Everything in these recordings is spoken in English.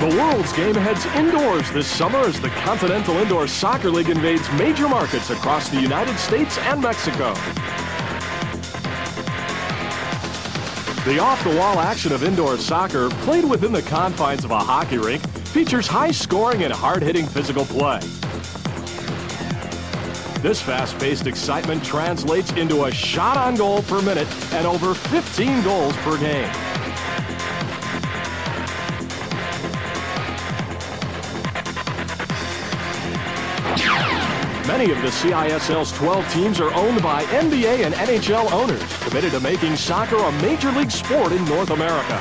The World's Game heads indoors this summer as the Continental Indoor Soccer League invades major markets across the United States and Mexico. The off-the-wall action of indoor soccer, played within the confines of a hockey rink, features high scoring and hard-hitting physical play. This fast-paced excitement translates into a shot on goal per minute and over 15 goals per game. Many of the CISL's 12 teams are owned by NBA and NHL owners committed to making soccer a major league sport in North America.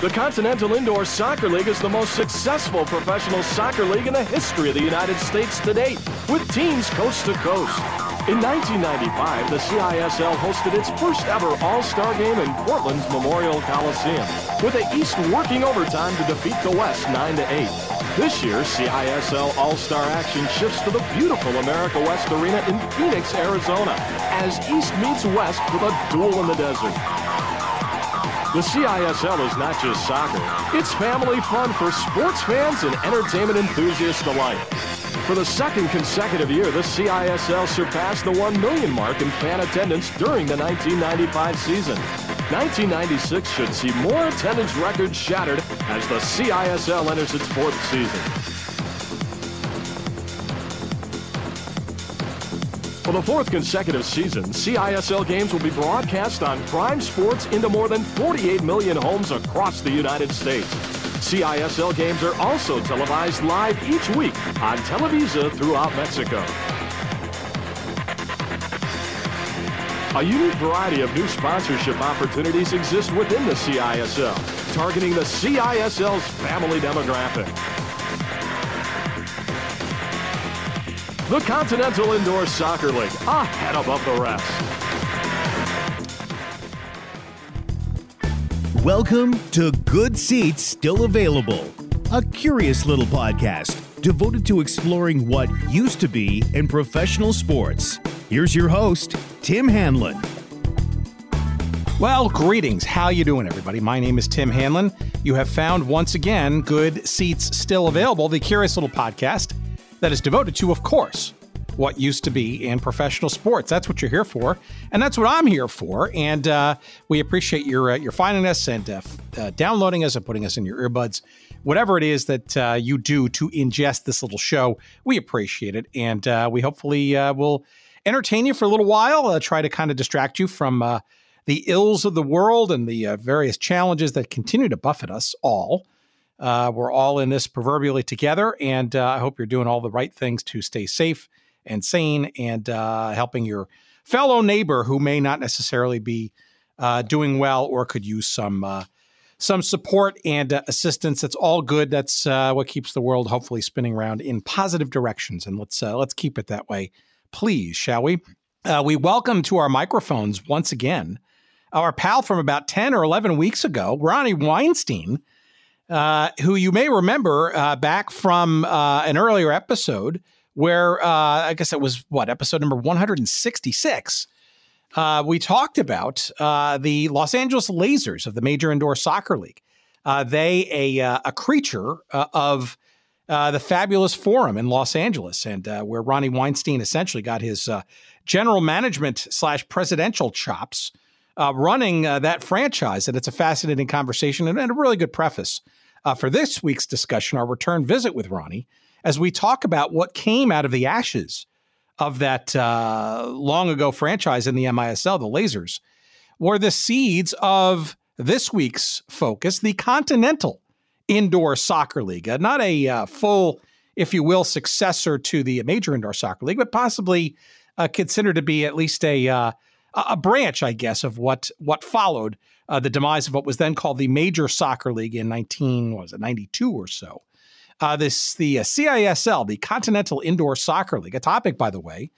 The Continental Indoor Soccer League is the most successful professional soccer league in the history of the United States to date, with teams coast to coast. In 1995, the CISL hosted its first ever All-Star game in Portland's Memorial Coliseum, with the East working overtime to defeat the West 9-8. This year, CISL All-Star action shifts to the beautiful America West Arena in Phoenix, Arizona, as East meets West with a duel in the desert. The CISL is not just soccer. It's family fun for sports fans and entertainment enthusiasts alike. For the second consecutive year, the CISL surpassed the 1 million mark in fan attendance during the 1995 season. 1996 should see more attendance records shattered as the CISL enters its fourth season. For the fourth consecutive season, CISL games will be broadcast on Prime Sports into more than 48 million homes across the United States. CISL games are also televised live each week on Televisa throughout Mexico. A unique variety of new sponsorship opportunities exist within the CISL, targeting the CISL's family demographic. The Continental Indoor Soccer League, ahead above the rest. Welcome to Good Seats Still Available, a curious little podcast devoted to exploring what used to be in professional sports. Here's your host, Tim Hanlon. Well, greetings. How you doing, everybody? My name is Tim Hanlon. You have found once again Good Seats Still Available, the curious little podcast that is devoted to, of course, what used to be in professional sports. That's what you're here for, and that's what I'm here for. And uh, we appreciate your uh, your finding us and uh, uh downloading us and putting us in your earbuds. Whatever it is that uh, you do to ingest this little show, we appreciate it, and uh, we hopefully will entertain you for a little while, uh, try to kind of distract you from uh, the ills of the world and the uh, various challenges that continue to buffet us all. Uh, we're all in this proverbially together, and uh, I hope you're doing all the right things to stay safe and sane and uh, helping your fellow neighbor who may not necessarily be doing well or could use some some support and uh, assistance. That's all good. That's uh, what keeps the world hopefully spinning around in positive directions, and let's uh, let's keep it that way please, shall we? Uh, we welcome to our microphones once again our pal from about 10 or 11 weeks ago, Ronnie Weinstein, uh, who you may remember uh, back from uh, an earlier episode where uh, I guess it was what, episode number 166. Uh, we talked about the Los Angeles Lazers of the Major Indoor Soccer League. they, a, a creature of uh, the Fabulous Forum in Los Angeles, and uh, where Ronnie Weinstein essentially got his uh, general management slash presidential chops uh, running uh, that franchise. And it's a fascinating conversation and, and a really good preface for this week's discussion, our return visit with Ronnie, as we talk about what came out of the ashes of that long ago franchise in the MISL, the Lazers, were the seeds of this week's focus, the Continental indoor soccer league, uh, not a uh, full, if you will, successor to the major indoor soccer league, but possibly uh, considered to be at least a uh, a branch, I guess, of what what followed uh, the demise of what was then called the Major Soccer League in 19 was it 92 or so. Uh, this the uh, CISL, the Continental Indoor Soccer League, a topic by the way.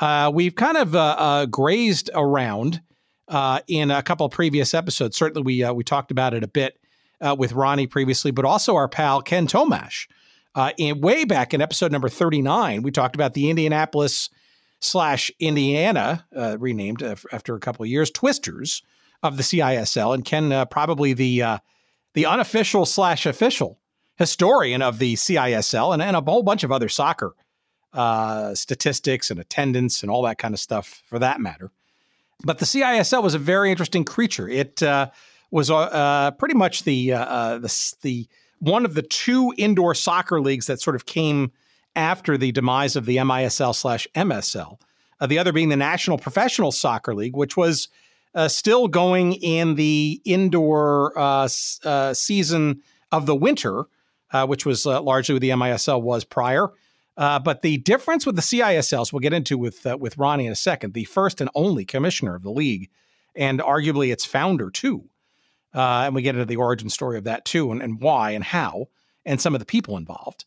Uh, we've kind of uh, uh, grazed around in a couple previous episodes. Certainly, we we talked about it a bit with Ronnie previously, but also our pal Ken Tomash. in way back in episode number 39, we talked about the Indianapolis slash Indiana, renamed after a couple of years, Twisters of the CISL, and Ken uh, probably the uh, the unofficial slash official historian of the CISL, and, and a whole bunch of other soccer uh, statistics and attendance and all that kind of stuff, for that matter. But the CISL was a very interesting creature. It uh, was uh, pretty much the, uh, the the one of the two indoor soccer leagues that sort of came after the demise of the MISL slash MSL. the other being the National Professional Soccer League, which was uh, still going in the indoor uh, uh, season of the winter, uh, which was uh, largely what the MISL was prior. Uh, but the difference with the CISLs, we'll get into with with Ronnie in a second, the first and only commissioner of the league, and arguably its founder too. And we get into the origin story of that too, and, and why and how, and some of the people involved.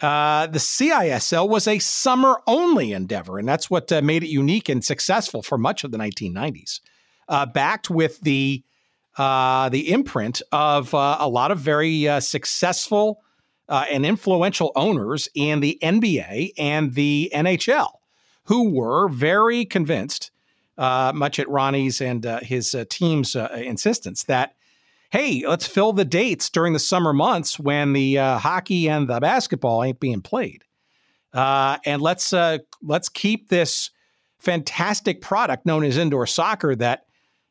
Uh, the CISL was a summer only endeavor, and that's what uh, made it unique and successful for much of the 1990s uh, backed with the uh, the imprint of uh, a lot of very uh, successful uh, and influential owners in the NBA and the NHL, who were very convinced, uh, much at Ronnie's and his team's insistence, that hey, let's fill the dates during the summer months when the hockey and the basketball ain't being played, and let's let's keep this fantastic product known as indoor soccer that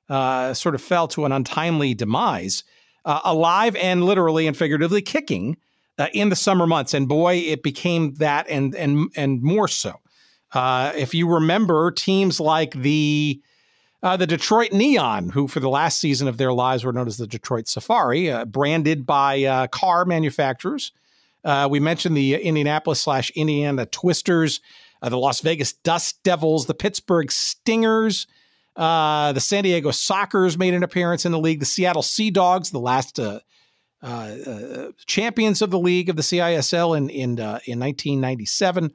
uh, sort of fell to an untimely demise, uh, alive and literally and figuratively kicking uh, in the summer months. And boy, it became that and and and more so. Uh, if you remember, teams like the uh, the Detroit Neon, who for the last season of their lives were known as the Detroit Safari, uh, branded by car manufacturers. we mentioned the Indianapolis slash Indiana Twisters, the Las Vegas Dust Devils, the Pittsburgh Stingers, uh, the San Diego Sockers made an appearance in the league. The Seattle Sea Dogs, the last uh, uh, uh champions of the league of the CISL in in uh, in 1997.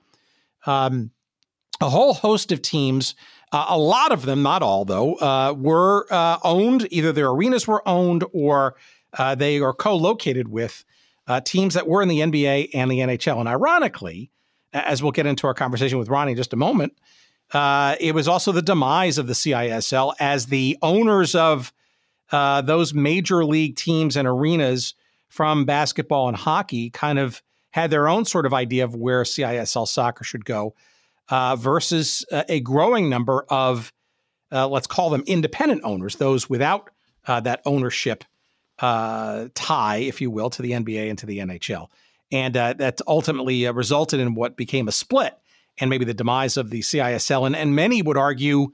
Um, a whole host of teams. Uh, a lot of them, not all though, were owned. Either their arenas were owned or they are co-located with teams that were in the NBA and the NHL. And ironically, as we'll get into our conversation with Ronnie in just a moment, uh, it was also the demise of the CISL as the owners of uh, those major league teams and arenas from basketball and hockey kind of had their own sort of idea of where CISL soccer should go uh, versus a growing number of, uh, let's call them independent owners, those without uh, that ownership uh, tie, if you will, to the NBA and to the NHL. And that ultimately resulted in what became a split and maybe the demise of the CISL. And, and many would argue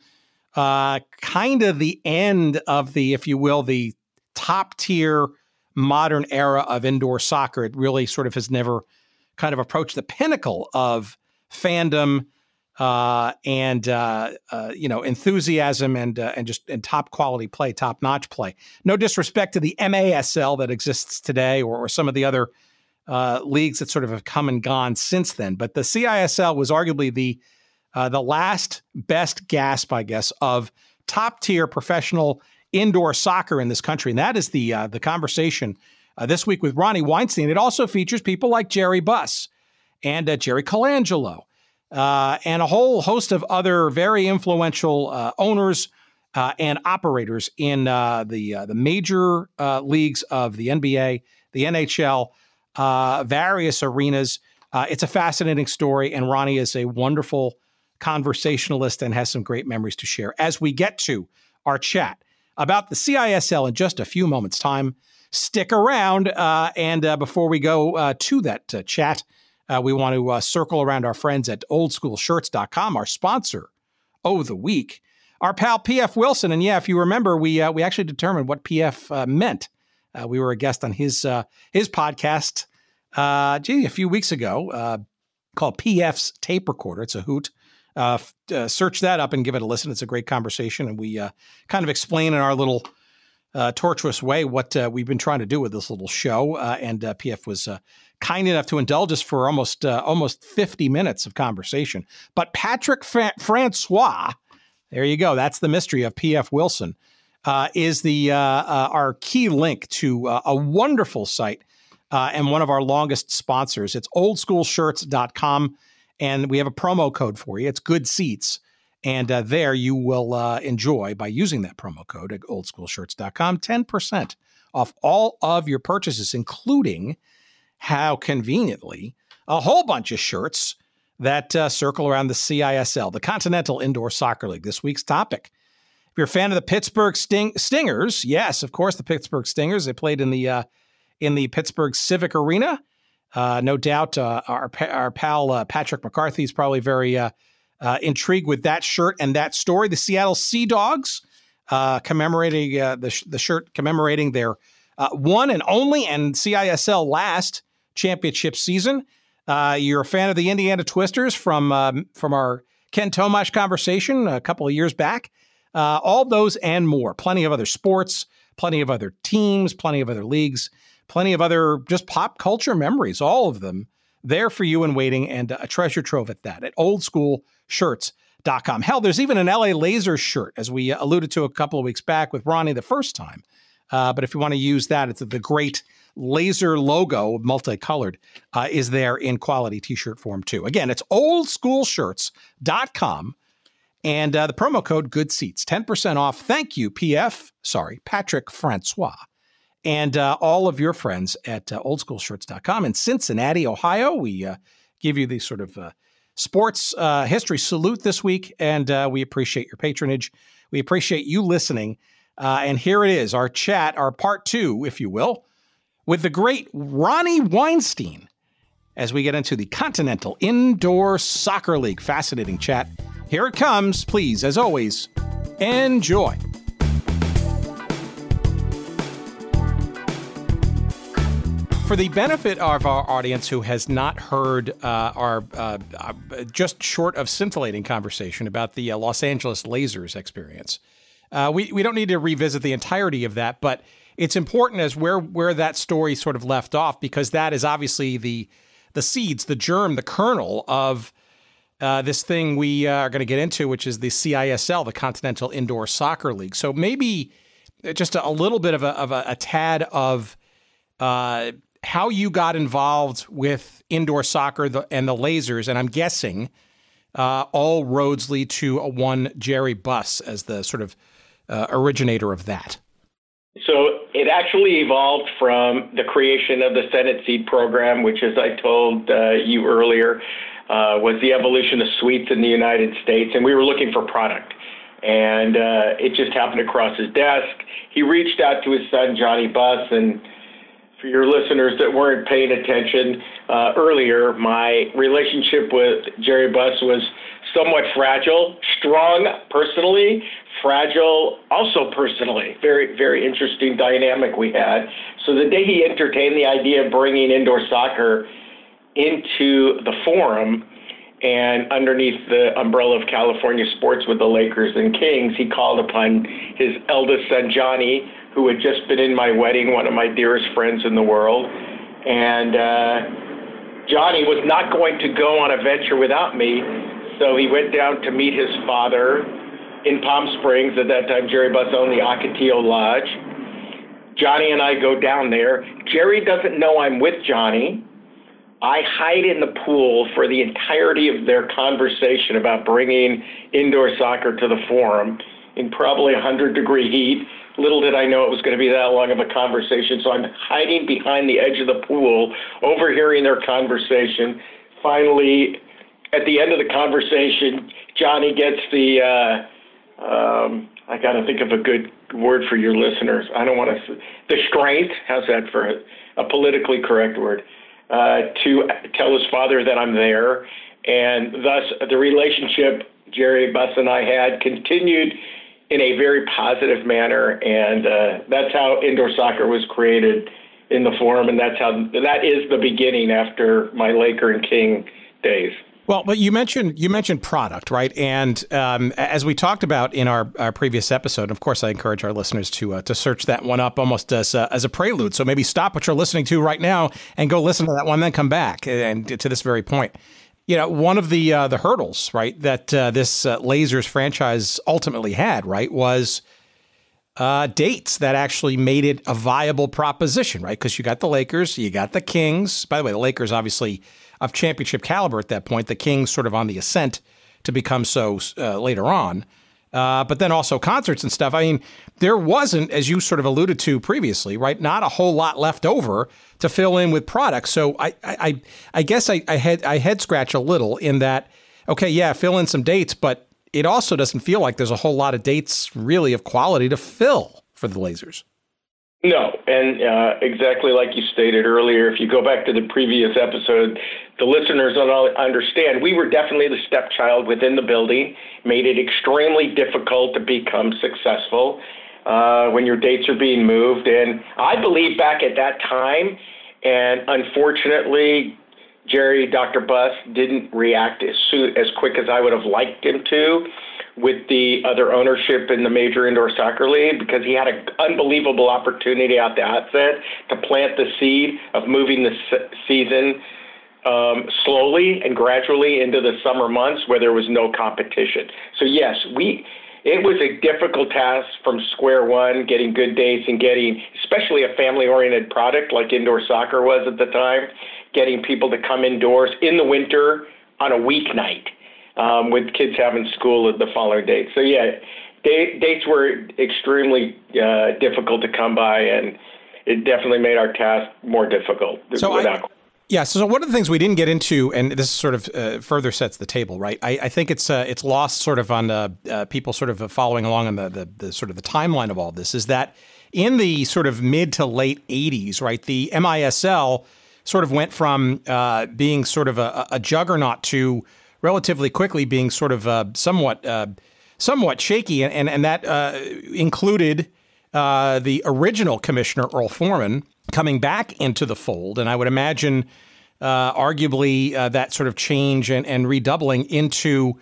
uh, kind of the end of the, if you will, the top tier modern era of indoor soccer. It really sort of has never kind of approached the pinnacle of fandom uh, and uh, uh, you know enthusiasm and uh, and just and top quality play, top notch play. No disrespect to the MASL that exists today, or, or some of the other uh, leagues that sort of have come and gone since then. But the CISL was arguably the uh, the last best gasp, I guess, of top tier professional indoor soccer in this country, and that is the the conversation this week with Ronnie Weinstein. It also features people like Jerry Buss and Jerry Colangelo. Uh, and a whole host of other very influential owners and operators in the the major leagues of the NBA, the NHL, uh, various arenas. Uh, it's a fascinating story, and Ronnie is a wonderful conversationalist and has some great memories to share. As we get to our chat about the CISL in just a few moments' time, stick around. Uh, and uh, before we go uh, to that uh, we want to circle around our friends at oldschoolshirts.com, our sponsor of the week, our pal PF Wilson. And yeah, if you remember, we we actually determined what PF meant uh, we were a guest on his uh, his podcast, uh, gee, a few weeks ago, uh, called PF's Tape Recorder. It's a hoot. Uh, uh, search that up and give it a listen. It's a great conversation, and we kind of explain in our little uh, tortuous way what uh, we've been trying to do with this little show, uh, and uh, PF was uh, kind enough to indulge us for almost uh, almost 50 minutes of conversation. But Patrick Fra- Francois, there you go. That's the mystery of PF Wilson. is the our key link to a wonderful site and one of our longest sponsors. It's oldschoolshirts.com, and we have a promo code for you. It's good seats. And uh, there you will uh, enjoy, by using that promo code at oldschoolshirts.com, 10% off all of your purchases, including how conveniently a whole bunch of shirts that uh, circle around the CISL, the Continental Indoor Soccer League. This week's topic. If you're a fan of the Pittsburgh Sting- Stingers, yes, of course, the Pittsburgh Stingers. They played in the uh, in the Pittsburgh Civic Arena. Uh, no doubt, uh, our our pal Patrick McCarthy is probably very uh, intrigued with that shirt and that story. The Seattle Sea Dogs uh, commemorating uh, the, sh- the shirt commemorating their uh, one and only and CISL last championship season. Uh, you're a fan of the Indiana Twisters from um, from our Ken Tomash conversation a couple of years back. Uh, all those and more. Plenty of other sports, plenty of other teams, plenty of other leagues, plenty of other just pop culture memories. All of them there for you and waiting, and a treasure trove at that. At Old School shirts.com. Hell, there's even an LA Lazer shirt, as we alluded to a couple of weeks back with Ronnie the first time. Uh, but if you want to use that, it's the great laser logo, multicolored, uh, is there in quality t shirt form too. Again, it's oldschoolshirts.com and uh, the promo code good seats 10% off. Thank you, PF, sorry, Patrick Francois, and uh, all of your friends at uh, oldschoolshirts.com. In Cincinnati, Ohio, we uh, give you the sort of uh, sports uh, history salute this week, and we appreciate your patronage. We appreciate you listening. And here it is, our chat, our part two, if you will, with the great Ronnie Weinstein as we get into the Continental Indoor Soccer League. Fascinating chat. Here it comes. Please, as always, enjoy. For the benefit of our audience who has not heard uh, our uh, uh, just short of scintillating conversation about the uh, Los Angeles Lazers experience, uh, we, we don't need to revisit the entirety of that, but it's important as where where that story sort of left off because that is obviously the the seeds, the germ, the kernel of uh, this thing we are going to get into, which is the CISL, the Continental Indoor Soccer League. So maybe just a, a little bit of a, of a, a tad of uh, how you got involved with indoor soccer and the lasers, and I'm guessing uh, all roads lead to a one Jerry Buss as the sort of uh, originator of that. So it actually evolved from the creation of the Senate Seed program, which, as I told uh, you earlier, uh, was the evolution of suites in the United States, and we were looking for product. And uh, it just happened across his desk. He reached out to his son Johnny Buss and your listeners that weren't paying attention uh, earlier, my relationship with Jerry Buss was somewhat fragile, strong personally, fragile also personally. Very, very interesting dynamic we had. So the day he entertained the idea of bringing indoor soccer into the forum, and underneath the umbrella of California sports with the Lakers and Kings, he called upon his eldest son, Johnny, who had just been in my wedding, one of my dearest friends in the world. And uh, Johnny was not going to go on a venture without me, so he went down to meet his father in Palm Springs. At that time, Jerry Buss owned the Ocotillo Lodge. Johnny and I go down there. Jerry doesn't know I'm with Johnny. I hide in the pool for the entirety of their conversation about bringing indoor soccer to the forum in probably 100 degree heat Little did I know it was going to be that long of a conversation. So I'm hiding behind the edge of the pool, overhearing their conversation. Finally, at the end of the conversation, Johnny gets the. Uh, um, I got to think of a good word for your listeners. I don't want to. The strength. How's that for a, a politically correct word? Uh, to tell his father that I'm there, and thus the relationship Jerry Buss and I had continued in a very positive manner, and uh, that's how indoor soccer was created in the forum, and that's how that is the beginning after my Laker and King days. Well, but you mentioned you mentioned product, right? And um, as we talked about in our, our previous episode, of course, I encourage our listeners to uh, to search that one up almost as a, as a prelude. So maybe stop what you're listening to right now and go listen to that one, then come back and to this very point. You know, one of the uh, the hurdles, right, that uh, this uh, Lazers franchise ultimately had, right, was uh, dates that actually made it a viable proposition, right? Because you got the Lakers, you got the Kings. By the way, the Lakers obviously of championship caliber at that point. The Kings sort of on the ascent to become so uh, later on. Uh, but then also concerts and stuff. I mean, there wasn't, as you sort of alluded to previously, right? Not a whole lot left over to fill in with products. So I, I, I guess I, I had I head scratch a little in that. Okay, yeah, fill in some dates, but it also doesn't feel like there's a whole lot of dates really of quality to fill for the Lazers. No, and uh, exactly like you stated earlier, if you go back to the previous episode, the listeners don't understand. We were definitely the stepchild within the building, made it extremely difficult to become successful uh, when your dates are being moved. And I believe back at that time, and unfortunately, Jerry, Dr. Buss, didn't react as, soon, as quick as I would have liked him to with the other ownership in the Major Indoor Soccer League because he had an unbelievable opportunity at the outset to plant the seed of moving the season um, slowly and gradually into the summer months where there was no competition. So yes, we it was a difficult task from square one, getting good dates and getting, especially a family-oriented product like indoor soccer was at the time, getting people to come indoors in the winter on a weeknight um, with kids having school at the following day. So yeah, day, dates were extremely uh, difficult to come by, and it definitely made our task more difficult. So I, yeah. So one of the things we didn't get into, and this sort of uh, further sets the table, right? I, I think it's uh, it's lost sort of on uh, uh people sort of following along on the, the, the sort of the timeline of all this is that in the sort of mid to late '80s, right, the MISL sort of went from uh, being sort of a, a juggernaut to relatively quickly being sort of uh, somewhat uh, somewhat shaky, and and, and that uh, included uh, the original commissioner Earl Foreman coming back into the fold, and I would imagine uh, arguably uh, that sort of change and, and redoubling into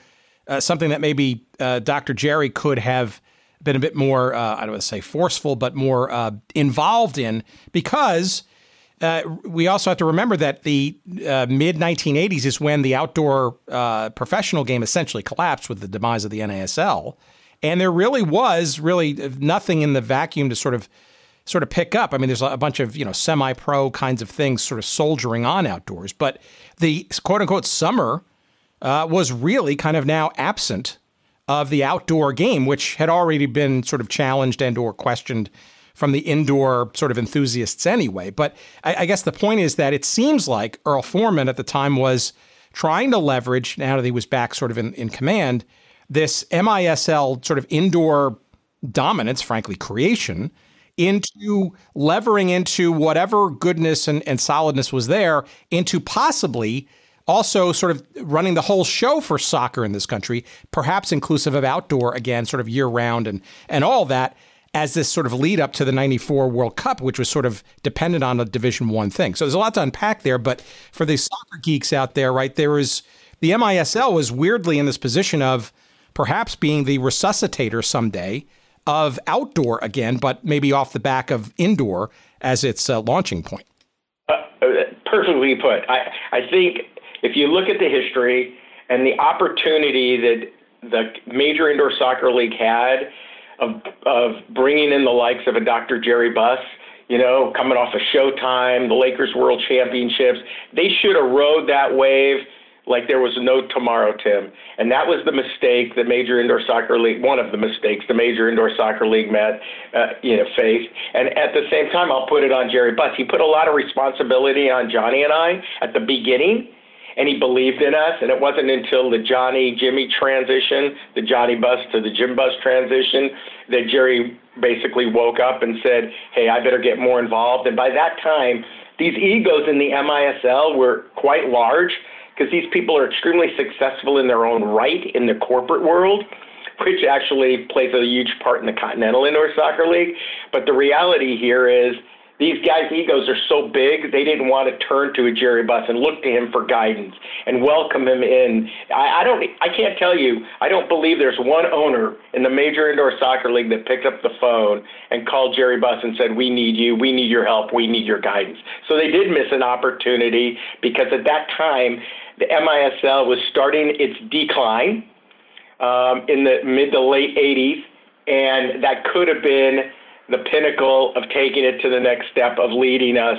something that maybe Dr. Jerry could have been a bit more I don't want to say forceful, but more involved in because uh, we also have to remember that the uh, mid 1980s is when the outdoor uh, professional game essentially collapsed with the demise of the NASL, and there really was really nothing in the vacuum to sort of sort of pick up. I mean, there's a bunch of you know semi-pro kinds of things sort of soldiering on outdoors, but the quote unquote summer uh, was really kind of now absent of the outdoor game, which had already been sort of challenged and or questioned from the indoor sort of enthusiasts anyway. But I, I guess the point is that it seems like Earl Foreman at the time was trying to leverage, now that he was back sort of in, in command, this MISL sort of indoor dominance, frankly, creation into levering into whatever goodness and, and solidness was there into possibly also sort of running the whole show for soccer in this country, perhaps inclusive of outdoor again, sort of year round and and all that as this sort of lead up to the 94 World Cup, which was sort of dependent on a Division One thing. So there's a lot to unpack there. But for the soccer geeks out there, right, there is the MISL was weirdly in this position of perhaps being the resuscitator someday of outdoor again, but maybe off the back of indoor as its uh, launching point. Uh, uh perfectly put. I, I think if you look at the history and the opportunity that the major indoor soccer league had of of bringing in the likes of a Dr. Jerry Buss, you know, coming off of Showtime, the Lakers World Championships. They should have rode that wave like there was no tomorrow, Tim. And that was the mistake the Major Indoor Soccer League, one of the mistakes the Major Indoor Soccer League met, uh, you know, faced. And at the same time, I'll put it on Jerry Buss. He put a lot of responsibility on Johnny and I at the beginning and he believed in us. And it wasn't until the Johnny Jimmy transition, the Johnny Buss to the Jim Buss transition, that Jerry basically woke up and said, "Hey, I better get more involved." And by that time, these egos in the MISL were quite large because these people are extremely successful in their own right in the corporate world. Which actually plays a huge part in the Continental Indoor Soccer League. But the reality here is these guys' egos are so big, they didn't want to turn to a Jerry Buss and look to him for guidance and welcome him in. I, I don't, I can't tell you, I don't believe there's one owner in the Major Indoor Soccer League that picked up the phone and called Jerry Buss and said, "We need you, we need your help, we need your guidance." So they did miss an opportunity because at that time the MISL was starting its decline um, in the mid to late 80s, and that could have been the pinnacle of taking it to the next step of leading us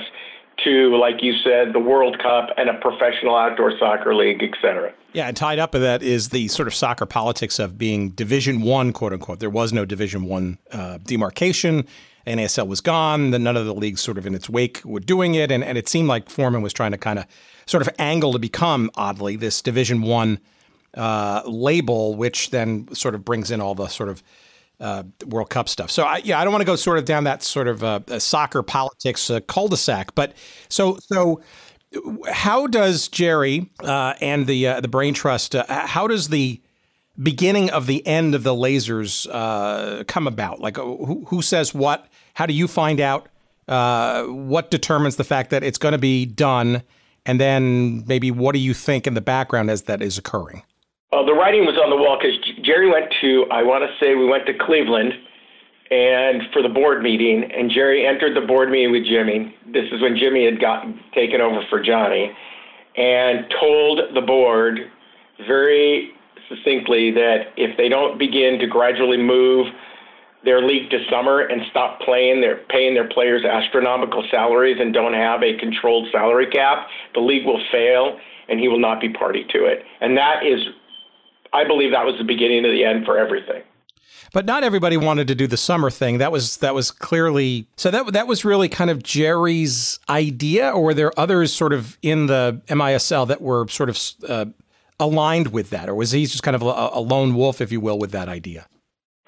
to, like you said, the World Cup and a professional outdoor soccer league, et cetera. Yeah, and tied up with that is the sort of soccer politics of being Division One, quote unquote. There was no Division One uh, demarcation. NASL was gone. The, none of the leagues, sort of in its wake, were doing it, and, and it seemed like Foreman was trying to kind of sort of angle to become oddly this Division One uh, label, which then sort of brings in all the sort of uh, World Cup stuff. So I, yeah, I don't want to go sort of down that sort of uh, soccer politics uh, cul-de-sac. But so so, how does Jerry uh, and the uh, the Brain Trust? Uh, how does the beginning of the end of the lasers come about? Like who, who, says what? How do you find out? what determines the fact that it's going to be done? And then maybe what do you think in the background as that is occurring? Uh, the writing was on the wall because Jerry went to, I want to say we went to Cleveland and for the board meeting, and Jerry entered the board meeting with Jimmy. This is when Jimmy had gotten taken over for Johnny, and told the board very succinctly that if they don't begin to gradually move their league to summer and stop playing their paying their players astronomical salaries and don't have a controlled salary cap, the league will fail and he will not be party to it. And that is I believe that was the beginning of the end for everything. But not everybody wanted to do the summer thing. That was that was clearly so that that was really kind of Jerry's idea, or were there others sort of in the MISL that were sort of uh, aligned with that, or was he just kind of a, a lone wolf, if you will, with that idea?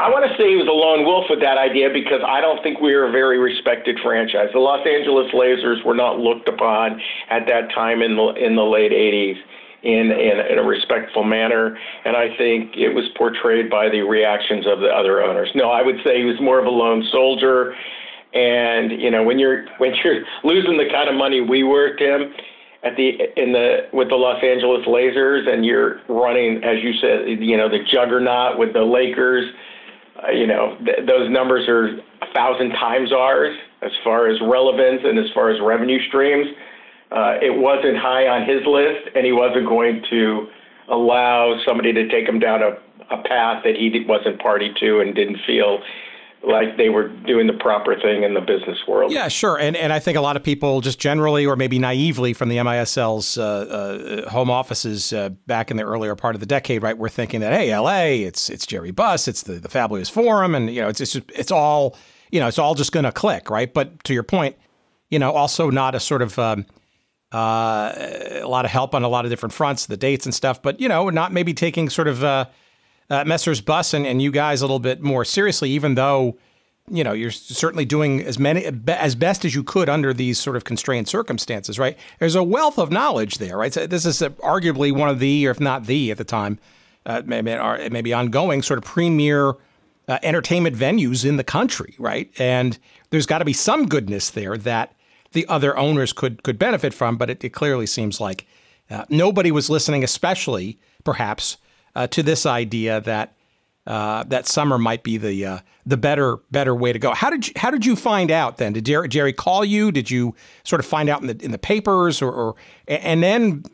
I want to say he was a lone wolf with that idea because I don't think we were a very respected franchise. The Los Angeles Lazers were not looked upon at that time in the in the late '80s in, in, in a respectful manner, and I think it was portrayed by the reactions of the other owners. No, I would say he was more of a lone soldier, and you know when you're when you're losing the kind of money we were, Tim, at the in the with the Los Angeles Lazers, and you're running, as you said, you know the juggernaut with the Lakers. Uh, you know th- those numbers are a thousand times ours as far as relevance and as far as revenue streams. Uh, it wasn't high on his list, and he wasn't going to allow somebody to take him down a, a path that he wasn't party to and didn't feel like they were doing the proper thing in the business world. Yeah, sure. And and I think a lot of people just generally or maybe naively from the MISL's uh, uh, home offices uh, back in the earlier part of the decade, right, were thinking that hey, LA, it's it's Jerry Buss, it's the the Fabulous Forum, and you know, it's it's it's all you know, it's all just going to click, right? But to your point, you know, also not a sort of um, uh, a lot of help on a lot of different fronts, the dates and stuff, but you know, not maybe taking sort of uh, Messrs. Buss and, and you guys a little bit more seriously, even though you know you're certainly doing as many as best as you could under these sort of constrained circumstances, right? There's a wealth of knowledge there, right? So this is a, arguably one of the, or if not the, at the time, uh, maybe, maybe ongoing sort of premier uh, entertainment venues in the country, right? And there's got to be some goodness there that the other owners could could benefit from. But it, it clearly seems like uh, nobody was listening, especially perhaps uh, to this idea that uh, that summer might be the uh, the better better way to go. How did you, how did you find out then? Did Jerry, Jerry call you? Did you sort of find out in the in the papers or, or and then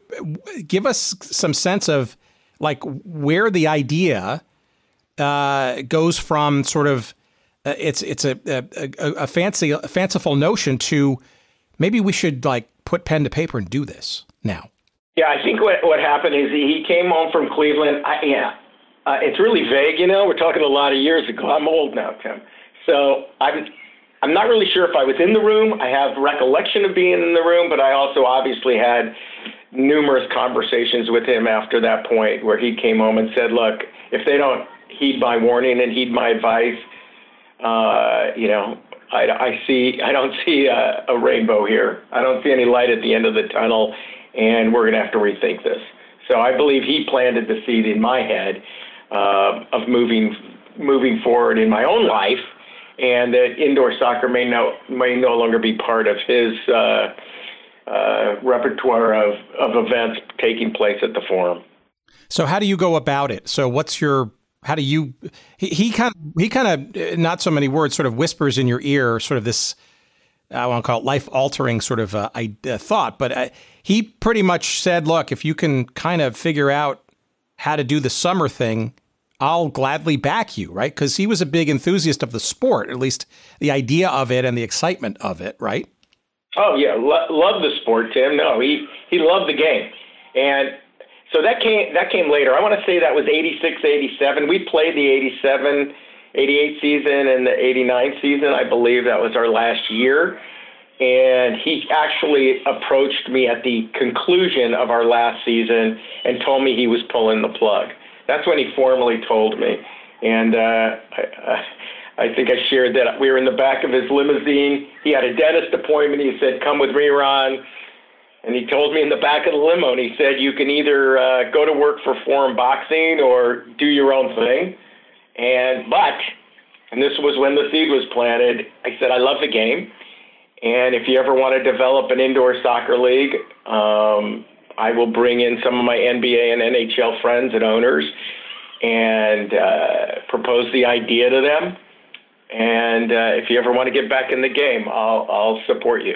give us some sense of like where the idea uh, goes from sort of uh, it's it's a, a, a fancy a fanciful notion to maybe we should like put pen to paper and do this now. Yeah, I think what what happened is he came home from Cleveland. I, yeah, uh, it's really vague. You know, we're talking a lot of years ago. I'm old now, Tim. So I'm I'm not really sure if I was in the room. I have recollection of being in the room, but I also obviously had numerous conversations with him after that point where he came home and said, "Look, if they don't heed my warning and heed my advice, uh, you know, I, I see. I don't see a, a rainbow here. I don't see any light at the end of the tunnel, and we're going to have to rethink this. So I believe he planted the seed in my head uh, of moving moving forward in my own life and that indoor soccer may no may no longer be part of his uh, uh, repertoire of, of events taking place at the forum. So how do you go about it? So what's your how do you he, he kind of, he kind of not so many words sort of whispers in your ear sort of this I want to call it life altering sort of uh, uh, thought, but uh, he pretty much said, look, if you can kind of figure out how to do the summer thing, I'll gladly back you, right? Because he was a big enthusiast of the sport, at least the idea of it and the excitement of it, right? Oh yeah, Lo- love the sport, Tim. No, he he loved the game, and so that came that came later. I want to say that was 86, 87. We played the 87, 88 season and the 89 season. I believe that was our last year. And he actually approached me at the conclusion of our last season and told me he was pulling the plug. That's when he formally told me. And uh, I, I think I shared that we were in the back of his limousine. He had a dentist appointment. He said, "Come with me, Ron." And he told me in the back of the limo, and he said, "You can either uh, go to work for Forum Boxing or do your own thing." And but, and this was when the seed was planted. I said, "I love the game, and if you ever want to develop an indoor soccer league, um, I will bring in some of my NBA and NHL friends and owners and uh, propose the idea to them." And uh, if you ever want to get back in the game, I'll, I'll support you.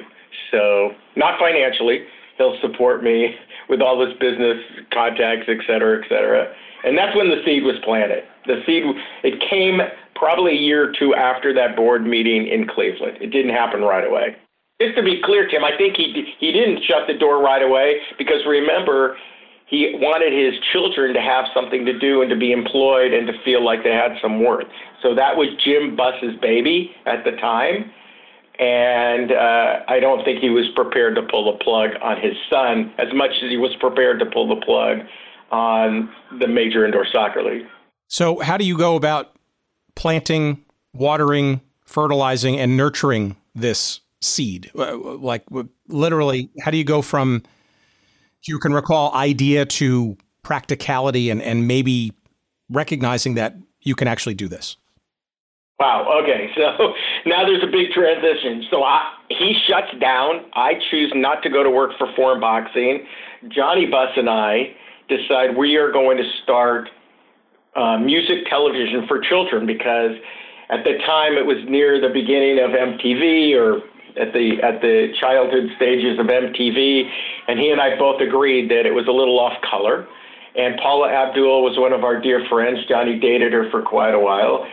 So, not financially, he'll support me with all this business contacts, et cetera, et cetera. And that's when the seed was planted. The seed, it came probably a year or two after that board meeting in Cleveland. It didn't happen right away. Just to be clear, Tim, I think he he didn't shut the door right away because remember, he wanted his children to have something to do and to be employed and to feel like they had some worth. So that was Jim Buss's baby at the time. And uh, I don't think he was prepared to pull the plug on his son as much as he was prepared to pull the plug on the major indoor soccer league. So, how do you go about planting, watering, fertilizing, and nurturing this seed? Uh, like, literally, how do you go from you can recall idea to practicality and, and maybe recognizing that you can actually do this? Wow. Okay. So now there's a big transition. So I, he shuts down. I choose not to go to work for Forum Boxing. Johnny Buss and I decide we are going to start uh, music television for children because at the time it was near the beginning of MTV or at the at the childhood stages of MTV, and he and I both agreed that it was a little off color. And Paula Abdul was one of our dear friends. Johnny dated her for quite a while,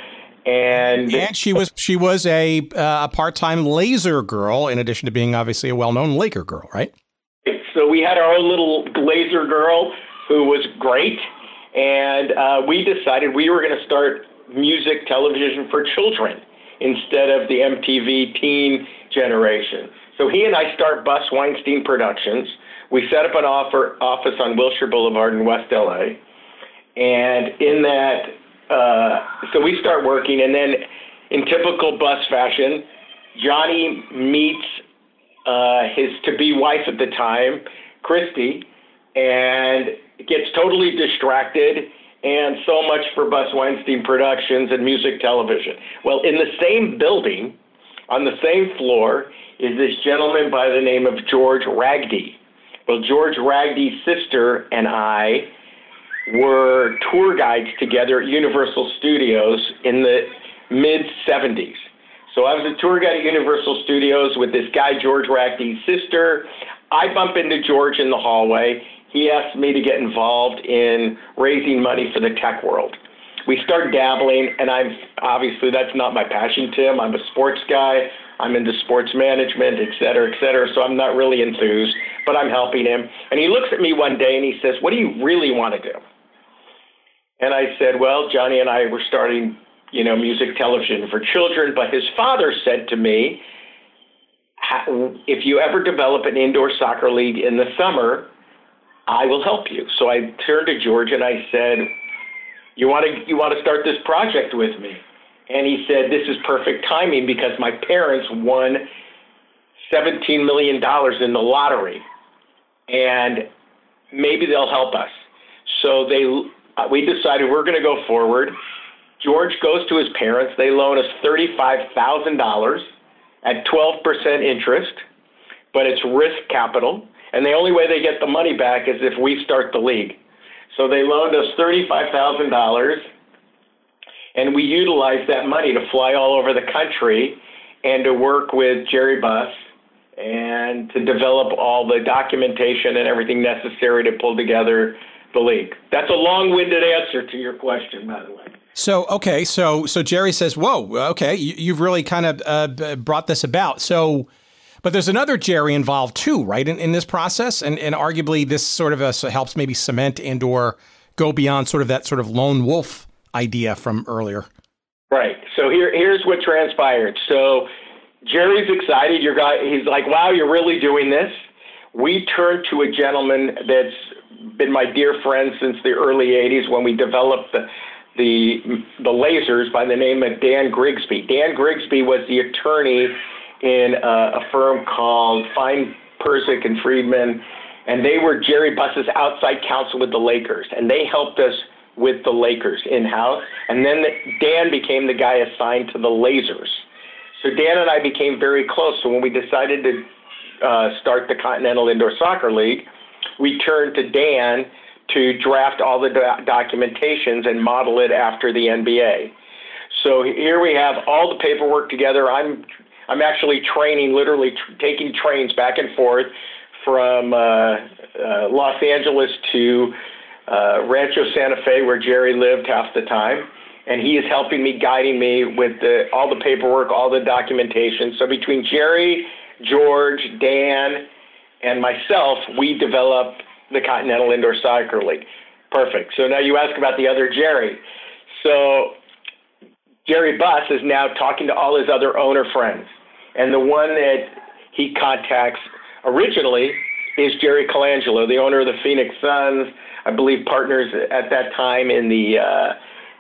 and and she was she was a uh, a part time laser girl in addition to being obviously a well known Laker girl, right? So we had our own little laser girl who was great, and uh, we decided we were going to start music television for children instead of the MTV teen generation. So he and I start Buss Weinstein Productions. We set up an offer, office on Wilshire Boulevard in West LA. And in that, uh, so we start working, and then in typical Buss fashion, Johnny meets uh, his to be wife at the time, Christy, and gets totally distracted. And so much for Buss Weinstein Productions and music television. Well, in the same building, on the same floor is this gentleman by the name of George Ragdi. Well, George Ragdi's sister and I were tour guides together at Universal Studios in the mid 70s. So I was a tour guide at Universal Studios with this guy, George Ragdi's sister. I bump into George in the hallway. He asked me to get involved in raising money for the tech world we start dabbling, and I'm obviously that's not my passion, Tim. I'm a sports guy. I'm into sports management, et cetera, et cetera. So I'm not really enthused, but I'm helping him. And he looks at me one day and he says, "What do you really want to do?" And I said, "Well, Johnny and I were starting, you know, music television for children." But his father said to me, "If you ever develop an indoor soccer league in the summer, I will help you." So I turned to George and I said you want to you want to start this project with me and he said this is perfect timing because my parents won 17 million dollars in the lottery and maybe they'll help us so they uh, we decided we're going to go forward George goes to his parents. They loan us $35,000 at 12% interest, but it's risk capital. And the only way they get the money back is if we start the league. So they loaned us $35,000, and we utilized that money to fly all over the country and to work with Jerry Buss and to develop all the documentation and everything necessary to pull together the league. That's a long-winded answer to your question, by the way. So okay, so so Jerry says, "Whoa, okay, you, have really kind of uh, brought this about." So, but there's another Jerry involved too, right, in, in this process, and and arguably this sort of uh, helps maybe cement and or go beyond sort of that sort of lone wolf idea from earlier. Right. So here here's what transpired. So Jerry's excited. Your guy, he's like, "Wow, you're really doing this." We turned to a gentleman that's been my dear friend since the early '80s when we developed the the the Lazers by the name of Dan Grigsby. Dan Grigsby was the attorney in a, a firm called Fine Perzik and Friedman, and they were Jerry Buss's outside counsel with the Lakers, and they helped us with the Lakers in house. And then the, Dan became the guy assigned to the Lazers. So Dan and I became very close. So when we decided to uh, start the Continental Indoor Soccer League, we turned to Dan to draft all the do- documentations and model it after the NBA. So here we have all the paperwork together. I'm I'm actually training, literally tr- taking trains back and forth from uh, uh, Los Angeles to uh, Rancho Santa Fe, where Jerry lived half the time, and he is helping me, guiding me with the, all the paperwork, all the documentation. So between Jerry, George, Dan, and myself, we developed the Continental Indoor Soccer League. Perfect. So now you ask about the other Jerry. So Jerry Buss is now talking to all his other owner friends. And the one that he contacts originally is Jerry Colangelo, the owner of the Phoenix Suns, I believe partners at that time in the uh,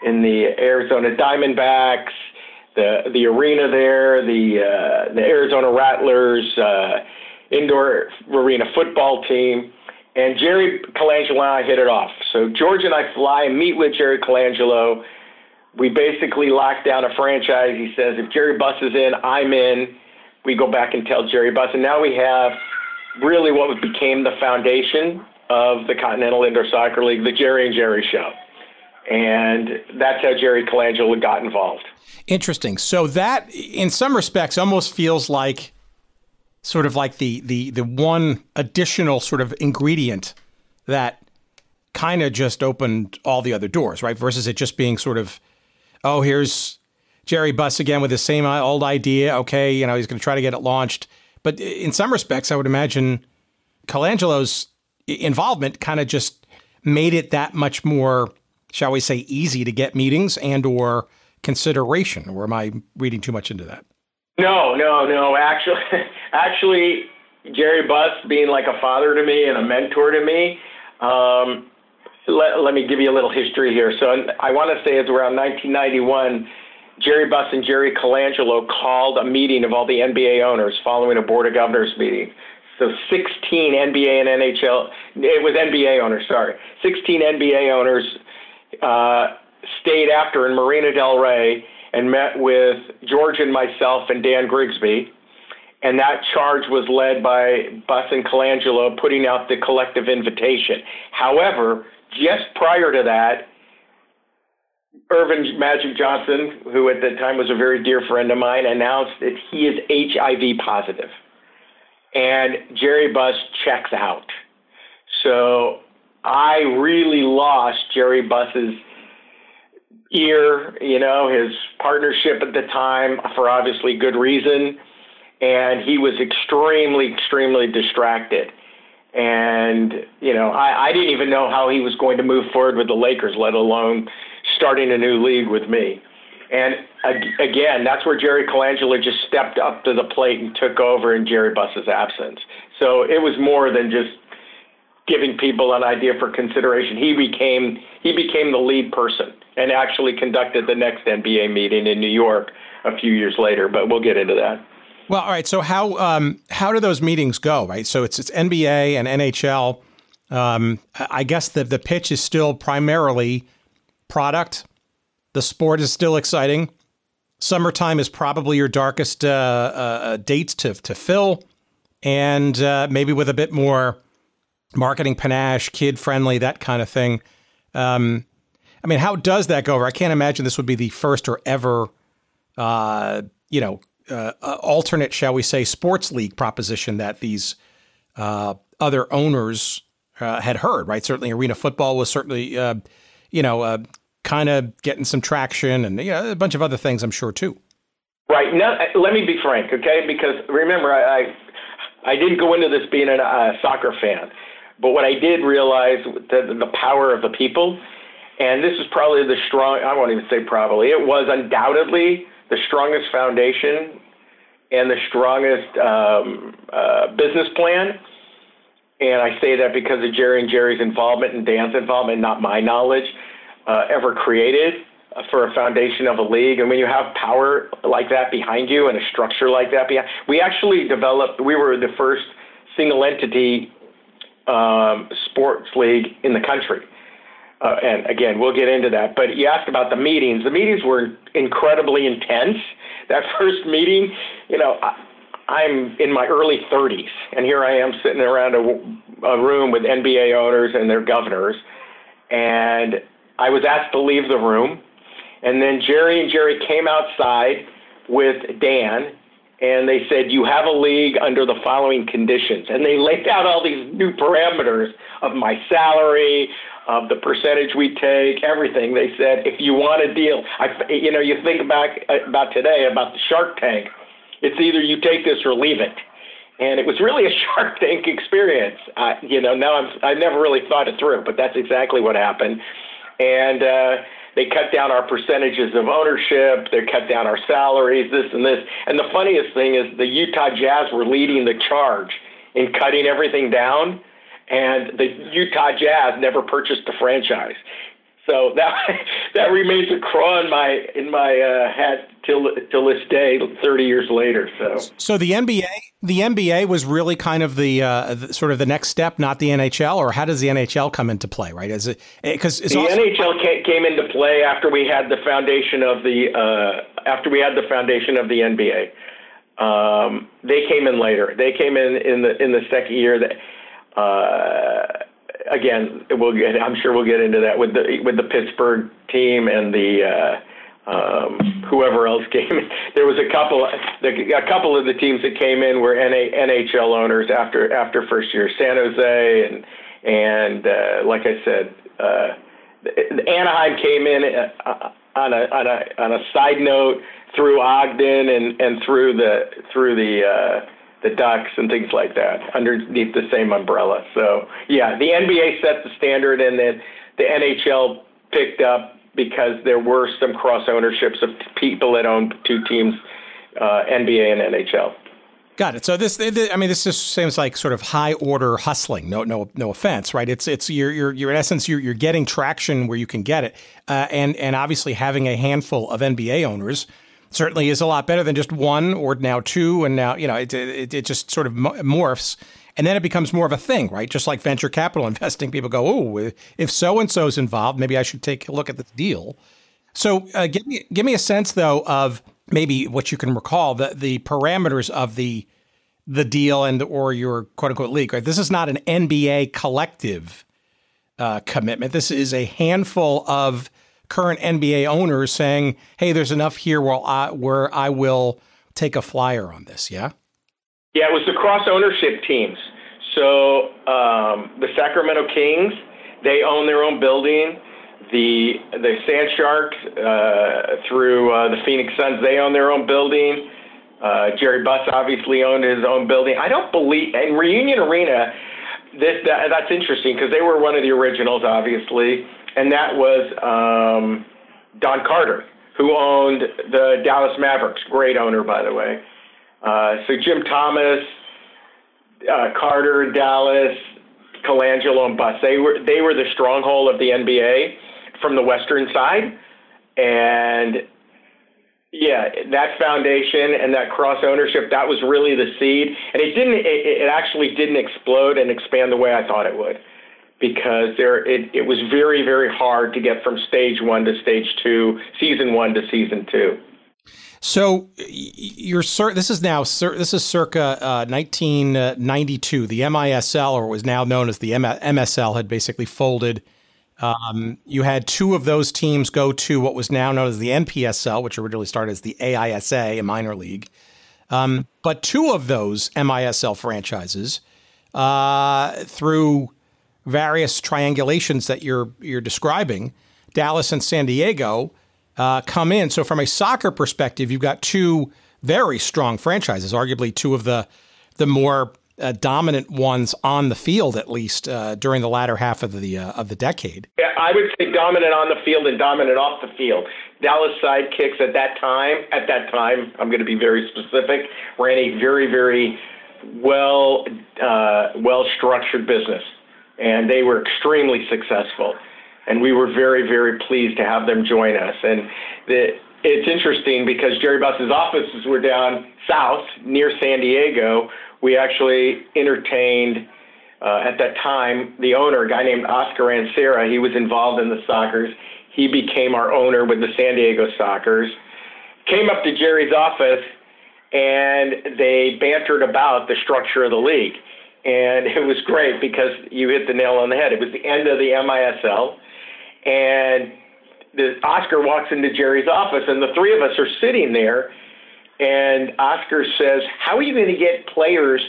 in the Arizona Diamondbacks, the the arena there, the uh, the Arizona Rattlers, uh, indoor arena football team. And Jerry Colangelo and I hit it off. So George and I fly and meet with Jerry Colangelo. We basically lock down a franchise. He says, if Jerry Buss is in, I'm in. We go back and tell Jerry Buss. And now we have really what became the foundation of the Continental Indoor Soccer League, the Jerry and Jerry Show. And that's how Jerry Colangelo got involved. Interesting. So that, in some respects, almost feels like sort of like the the the one additional sort of ingredient that kind of just opened all the other doors, right? Versus it just being sort of, oh, here's Jerry Buss again with the same old idea. Okay, you know, he's going to try to get it launched. But in some respects, I would imagine Colangelo's involvement kind of just made it that much more, shall we say, easy to get meetings and or consideration. Or am I reading too much into that? No, no, no. Actually, actually, Jerry Buss being like a father to me and a mentor to me. Um, let, let me give you a little history here. So I want to say it's around 1991. Jerry Buss and Jerry Colangelo called a meeting of all the NBA owners following a Board of Governors meeting. So 16 NBA and NHL, it was NBA owners, sorry. 16 NBA owners uh, stayed after in Marina Del Rey and met with George and myself and Dan Grigsby. And that charge was led by Buss and Colangelo putting out the collective invitation. However, just prior to that, Earvin Magic Johnson, who at the time was a very dear friend of mine, announced that he is HIV positive. And Jerry Buss checks out. So I really lost Jerry Buss's ear, you know, his partnership at the time for obviously good reason. And he was extremely, extremely distracted. And, you know, I, I didn't even know how he was going to move forward with the Lakers, let alone starting a new league with me. And again, that's where Jerry Colangelo just stepped up to the plate and took over in Jerry Buss's absence. So it was more than just giving people an idea for consideration. He became he became the lead person and actually conducted the next NBA meeting in New York a few years later. But we'll get into that. Well, all right. So how um, how do those meetings go? Right. So it's it's NBA and NHL. Um, I guess the the pitch is still primarily product, The sport is still exciting. Summertime is probably your darkest uh, uh, uh to, to fill. And uh, maybe with a bit more marketing panache, kid friendly, that kind of thing. Um, I mean, how does that go over? I can't imagine this would be the first or ever, uh, you know, uh, uh alternate, shall we say, sports league proposition that these uh, other owners uh, had heard. Right? Certainly, arena football was certainly, you know, kind of getting some traction, and you know, a bunch of other things. I'm sure too. Right. Now, let me be frank, okay? Because remember, I I, I didn't go into this being a uh, soccer fan, but what I did realize the the power of the people and this is probably the strong, I won't even say probably, it was undoubtedly the strongest foundation and the strongest um, uh, business plan. And I say that because of Jerry and Jerry's involvement and Dan's involvement, not my knowledge, uh, ever created for a foundation of a league. And when you have power like that behind you and a structure like that behind, we actually developed. We were the first single entity um, sports league in the country. Uh, and again, we'll get into that. But you asked about the meetings. The meetings were incredibly intense. That first meeting, you know, I, I'm in my early 30s, and here I am sitting around a, a room with NBA owners and their governors, and I was asked to leave the room. And then Jerry and Jerry came outside with Dan, and they said, You have a league under the following conditions. And they laid out all these new parameters of my salary, of the percentage we take, everything. They said, if you want a deal, I, you know, you think back uh, about today about the Shark Tank. It's either you take this or leave it, and it was really a Shark Tank experience. I, you know, now I'm I never really thought it through, but that's exactly what happened, and. uh they cut down our percentages of ownership. They cut down our salaries, this and this. And the funniest thing is the Utah Jazz were leading the charge in cutting everything down and the Utah Jazz never purchased the franchise. So that that remains a craw in my in my uh, hat till till this day, thirty years later. So so the NBA the NBA was really kind of the, uh, the, sort of the next step, not the NHL, or how does the NHL come into play? Right? Is it because the also- NHL came into play after we had the foundation of the uh, after we had the foundation of the NBA. Um, they came in later. They came in in the in the second year that uh, again, we'll get, I'm sure we'll get into that with the with the Pittsburgh team and the uh, um, whoever else came. In. There was a couple a couple of the teams that came in were NA, NHL owners after after first year. San Jose and and uh, like I said, uh, Anaheim came in uh, on a on a on a side note through Ogden and and through the through the uh, the Ducks and things like that underneath the same umbrella. So yeah, the NBA set the standard, and then the NHL picked up because there were some cross ownerships of people that owned two teams, uh, NBA and NHL. Got it. So this, I mean, this just seems like sort of high order hustling. No, no, no offense, right? It's it's you're you're, you're in essence you're you're getting traction where you can get it, uh, and and obviously having a handful of NBA owners certainly is a lot better than just one or now two, and now you know it it, it just sort of morphs. And then it becomes more of a thing, right? Just like venture capital investing, people go, "Oh, if so and so's involved, maybe I should take a look at this deal." So, uh, give me give me a sense though of maybe what you can recall the the parameters of the the deal and or your quote unquote league. Right? This is not an NBA collective uh, commitment. This is a handful of current NBA owners saying, "Hey, there's enough here where I where I will take a flyer on this." Yeah. Yeah, it was the cross ownership teams. So um, the Sacramento Kings, they own their own building. The the Sandsharks uh, through uh, the Phoenix Suns, they own their own building. Uh, Jerry Buss obviously owned his own building. I don't believe in Reunion Arena. This that, that's interesting because they were one of the originals, obviously and that was um, Don Carter, who owned the Dallas Mavericks. Great owner, by the way. Uh, so Jim Thomas, uh, Carter, Dallas, Colangelo, and Buss. They were they were the stronghold of the NBA from the Western side, and yeah, that foundation and that cross ownership that was really the seed, and it didn't. It, it actually didn't explode and expand the way I thought it would because there it, it was very very hard to get from stage one to stage two, season one to season two. So you're this is now this is circa uh, 1992. The MISL, or was now known as the MSL, had basically folded. Um, you had two of those teams go to what was now known as the NPSL, which originally started as the AISA, a minor league. Um, but two of those MISL franchises, uh, through various triangulations that you're you're describing, Dallas and San Diego uh, come in. So from a soccer perspective, you've got two very strong franchises, arguably two of the the more uh, dominant ones on the field, at least uh, during the latter half of the uh, of the decade. Yeah, I would say dominant on the field and dominant off the field. Dallas Sidekicks at that time, at that time, I'm going to be very specific, ran a very very well uh, well structured business, and they were extremely successful and we were very, very pleased to have them join us. And the, it's interesting because Jerry Buss's offices were down south near San Diego. We actually entertained uh, at that time the owner, a guy named Oscar Ancira. He was involved in the Sockers. He became our owner with the San Diego Sockers. Came up to Jerry's office and they bantered about the structure of the league. And it was great because you hit the nail on the head. It was the end of the MISL and the Oscar walks into Jerry's office, and the three of us are sitting there. And Oscar says, "How are you going to get players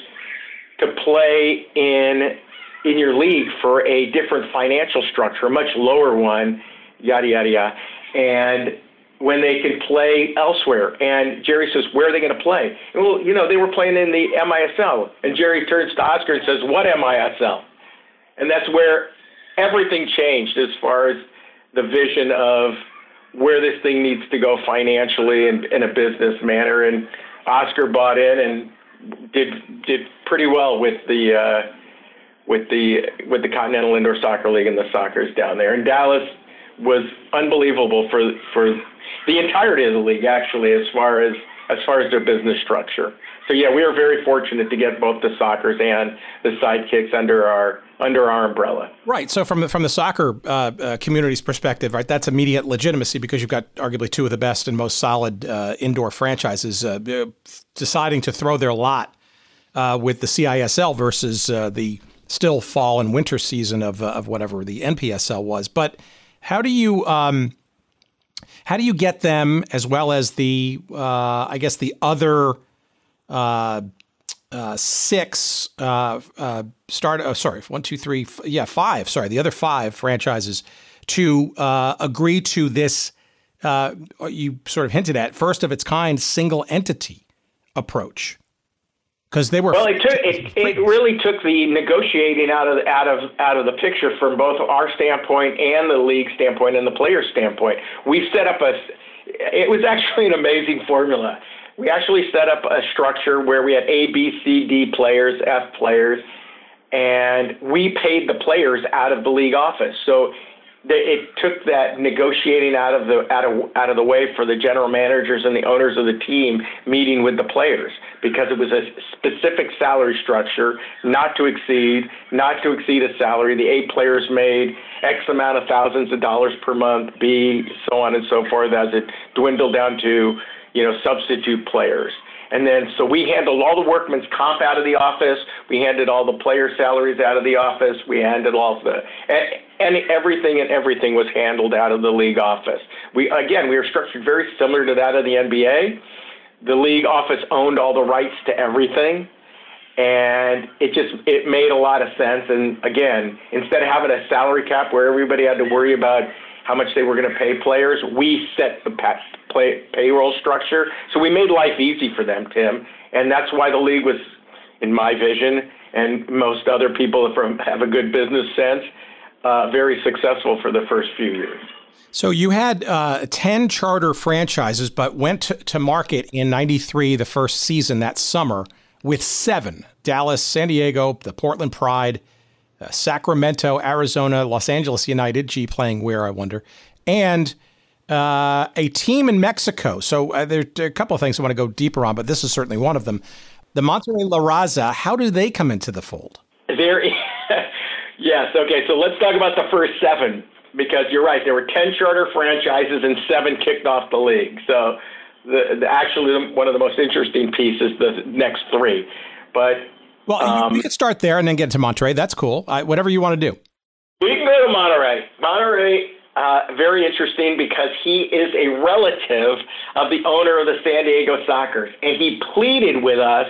to play in in your league for a different financial structure, a much lower one, yada yada yada, and when they can play elsewhere?" And Jerry says, "Where are they going to play?" And, well, you know, they were playing in the MISL, and Jerry turns to Oscar and says, "What MISL?" And that's where everything changed as far as the vision of where this thing needs to go financially and in a business manner. And Oscar bought in and did did pretty well with the uh, with the with the Continental Indoor Soccer League and the Sockers down there. And Dallas was unbelievable for for the entirety of the league actually as far as as far as their business structure. So yeah, we are very fortunate to get both the Sockers and the Sidekicks under our under our umbrella. Right. So from the, from the soccer uh, uh, community's perspective, right, that's immediate legitimacy because you've got arguably two of the best and most solid uh, indoor franchises uh, deciding to throw their lot uh, with the CISL versus uh, the still fall and winter season of of whatever the NPSL was. But how do you um, how do you get them as well as the I guess the other uh, uh, six uh, uh, start. Oh, sorry, one, two, three. F- yeah, five. Sorry, the other five franchises to uh, agree to this. Uh, you sort of hinted at first of its kind single entity approach because they were well. It took it, it really took the negotiating out of out of out of the picture from both our standpoint and the league standpoint and the player standpoint. We set up a. It was actually an amazing formula we actually set up a structure where we had A, B, C, D players, F players, and we paid the players out of the league office. So it took that negotiating out of the out of out of the way for the general managers and the owners of the team meeting with the players because it was a specific salary structure, not to exceed, not to exceed a salary. The A players made X amount of thousands of dollars per month, B, so on and so forth, as it dwindled down to you know, substitute players. And then, so we handled all the workman's comp out of the office. We handed all the player salaries out of the office. We handled all the, and, everything and everything was handled out of the league office. We, again, we were structured very similar to that of the NBA. The league office owned all the rights to everything. And it just, it made a lot of sense. And again, instead of having a salary cap where everybody had to worry about how much they were going to pay players. We set the play, payroll structure, so we made life easy for them, Tim, and that's why the league was, in my vision, and most other people from have a good business sense, uh, very successful for the first few years. So you had uh, 10 charter franchises, but went to, to market in 93, the first season that summer, with seven Dallas, San Diego, the Portland Pride, uh, Sacramento, Arizona, Los Angeles United, G playing where, I wonder, and uh, a team in Mexico. So uh, there are a couple of things I want to go deeper on, but this is certainly one of them. The Monterrey La Raza, how do they come into the fold? There, yes. Okay. So let's talk about the first seven because you're right. There were ten charter franchises and seven kicked off the league. So the, the actually one of the most interesting pieces, the next three. But well, um, you could start there and then get to Monterrey. That's cool. I, whatever you want to do. We can go to Monterrey. Monterrey, uh, very interesting because he is a relative of the owner of the San Diego Sockers, and he pleaded with us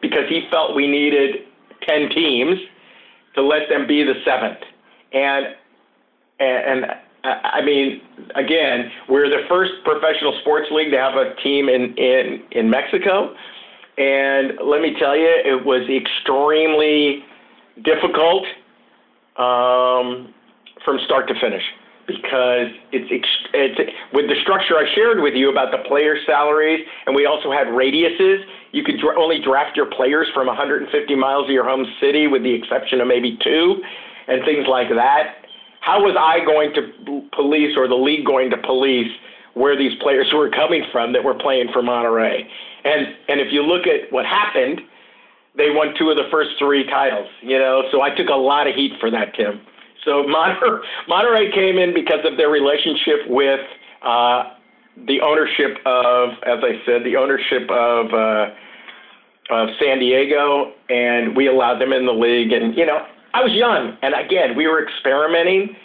because he felt we needed ten teams to let them be the seventh. And and, and I mean, again, we're the first professional sports league to have a team in in in Mexico, and let me tell you, it was extremely difficult um, from start to finish because it's, it's with the structure I shared with you about the player salaries, and we also had radiuses. You could dra- only draft your players from 150 miles of your home city, with the exception of maybe two, and things like that. How was I going to police, or the league going to police, where these players were coming from that were playing for Monterrey? And and if you look at what happened, they won two of the first three titles. You know, so I took a lot of heat for that, Tim. So Monterrey, Monterrey came in because of their relationship with uh, the ownership of, as I said, the ownership of uh, of San Diego, and we allowed them in the league. And you know, I was young, and again, we were experimenting,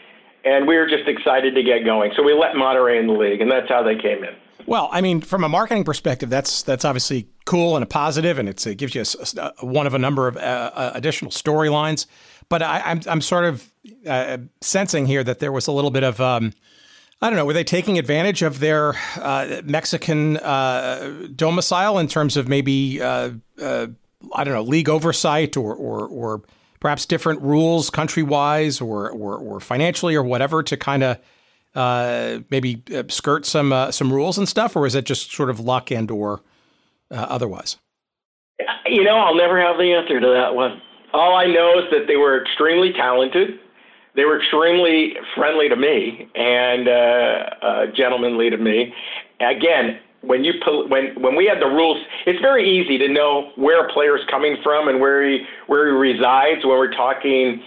and we were just excited to get going. So we let Monterrey in the league, and that's how they came in. Well, I mean, from a marketing perspective, that's that's obviously cool and a positive, and it gives you a, a, one of a number of uh, uh additional storylines. But I, am I'm, I'm sort of uh, sensing here that there was a little bit of um, I don't know. Were they taking advantage of their uh, Mexican uh, domicile in terms of maybe uh, uh, I don't know league oversight or or, or perhaps different rules country wise or, or, or financially or whatever to kind of uh, maybe skirt some some rules and stuff, or is it just sort of luck and or otherwise? You know, I'll never have the answer to that one. All I know is that they were extremely talented. They were extremely friendly to me and uh, uh, gentlemanly to me. Again, when you when when we had the rules, it's very easy to know where a player is coming from and where he where he resides when we're talking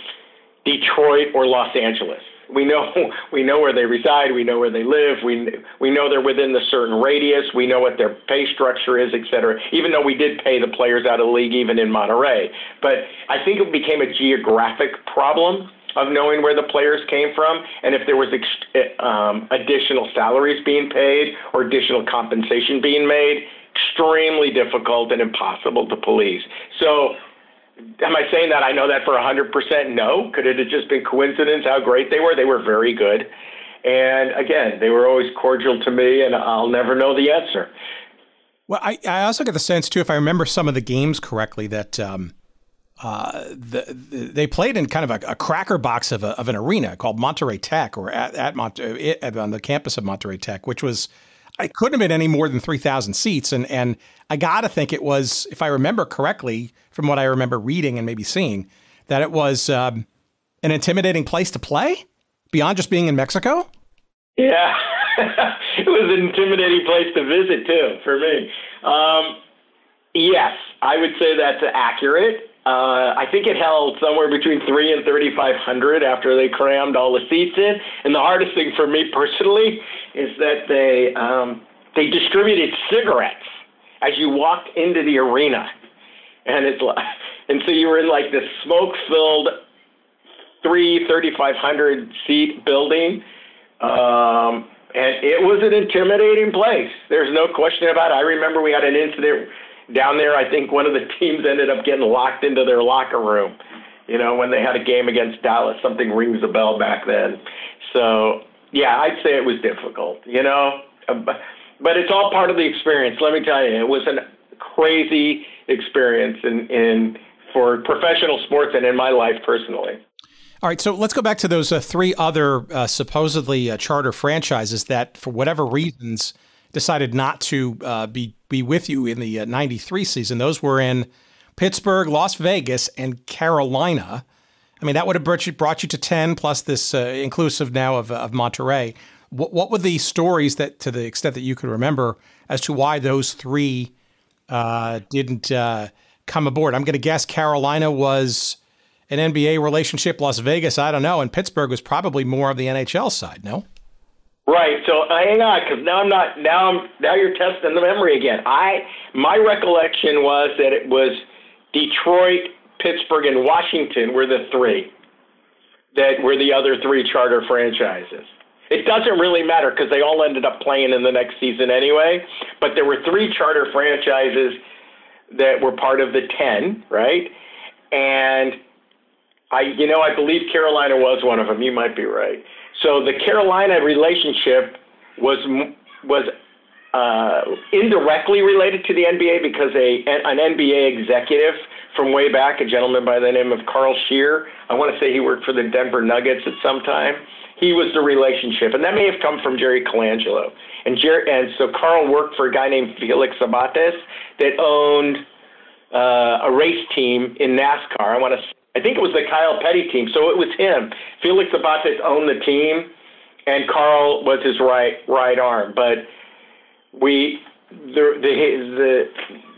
Detroit or Los Angeles. We know we know where they reside. We know where they live. We we know they're within the certain radius. We know what their pay structure is, et cetera. Even though we did pay the players out of the league, even in Monterrey, but I think it became a geographic problem of knowing where the players came from and if there was ex- um, additional salaries being paid or additional compensation being made. Extremely difficult and impossible to police. So Am I saying that I know that for 100%? No. Could it have just been coincidence how great they were? They were very good. And again, they were always cordial to me, and I'll never know the answer. Well, I, I also get the sense, too, if I remember some of the games correctly, that um, uh, the, the, they played in kind of a, a cracker box of, a, of an arena called Monterrey Tech or at, at, Monte, on the campus of Monterrey Tech, which was it couldn't have been any more than 3,000 seats. And, and I got to think it was, if I remember correctly, from what I remember reading and maybe seeing, that it was um, an intimidating place to play beyond just being in Mexico. Yeah, it was an intimidating place to visit, too, for me. Um, yes, I would say that's accurate. Uh, I think it held somewhere between three and thirty-five hundred after they crammed all the seats in. And the hardest thing for me personally is that they um, they distributed cigarettes as you walked into the arena, and it's and so you were in like this smoke-filled three thirty-five hundred seat building. Um, and it was an intimidating place. There's no question about it. I remember we had an incident down there, I think one of the teams ended up getting locked into their locker room. You know, when they had a game against Dallas, something rings a bell back then. So, yeah, I'd say it was difficult, you know, but it's all part of the experience. Let me tell you, it was a crazy experience in, in for professional sports and in my life personally. All right, so let's go back to those uh, three other uh, supposedly uh, charter franchises that, for whatever reasons, decided not to uh, be be with you in the '93 uh, season. Those were in Pittsburgh, Las Vegas, and Carolina. I mean, that would have brought you, brought you to 10 plus this uh, inclusive now of, of Monterrey. What, what were the stories that, to the extent that you could remember, as to why those three uh, didn't uh, come aboard? I'm going to guess Carolina was an NBA relationship. Las Vegas, I don't know, and Pittsburgh was probably more of the NHL side. No. Right. So uh, hang on, because now I'm not. Now I'm. Now you're testing the memory again. I my recollection was that it was Detroit, Pittsburgh, and Washington were the three that were the other three charter franchises. It doesn't really matter because they all ended up playing in the next season anyway. But there were three charter franchises that were part of the ten, right? And I, you know, I believe Carolina was one of them. You might be right. So the Carolina relationship was was uh, indirectly related to the NBA because a an NBA executive from way back, a gentleman by the name of Carl Scheer, I want to say he worked for the Denver Nuggets at some time. He was the relationship, and that may have come from Jerry Colangelo. And Jerry, and so Carl worked for a guy named Felix Sabates that owned uh, a race team in NASCAR. I want to I think it was the Kyle Petty team. So it was him. Felix Sabates owned the team, and Carl was his right right arm. But we the the the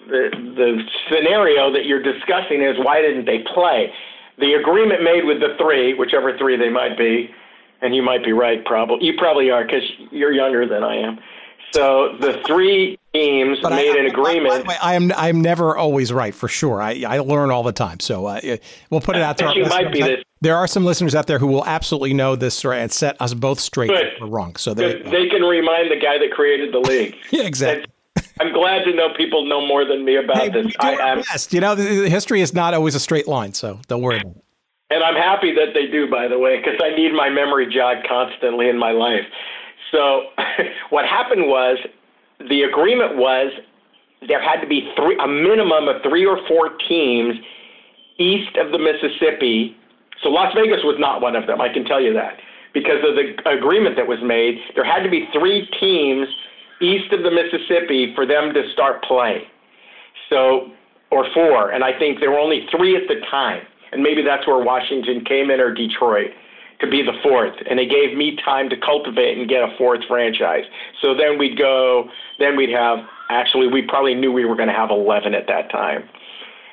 the, the scenario that you're discussing is why didn't they play? The agreement made with the three, whichever three they might be, and you might be right. Probably you probably are because you're younger than I am. So the three teams but made I, an agreement. I am I'm never always right for sure. I, I learn all the time. So uh, we'll put it out there. might be this. There are some listeners out there who will absolutely know this story and set us both straight Good. if we're wrong. So they they can remind the guy that created the league. yeah, exactly. I'm glad to know people know more than me about hey, this. I am. Best. You know, the, history is not always a straight line, so don't worry about it. And I'm happy that they do, by the way, because I need my memory jogged constantly in my life. So what happened was the agreement was there had to be three, a minimum of three or four teams east of the Mississippi. So Las Vegas was not one of them. I can tell you that because of the agreement that was made. There had to be three teams east of the Mississippi for them to start play. So, or four, and I think there were only three at the time, and maybe that's where Washington came in or Detroit to be the fourth, and they gave me time to cultivate and get a fourth franchise. So then we'd go, then we'd have, actually, we probably knew we were going to have 11 at that time.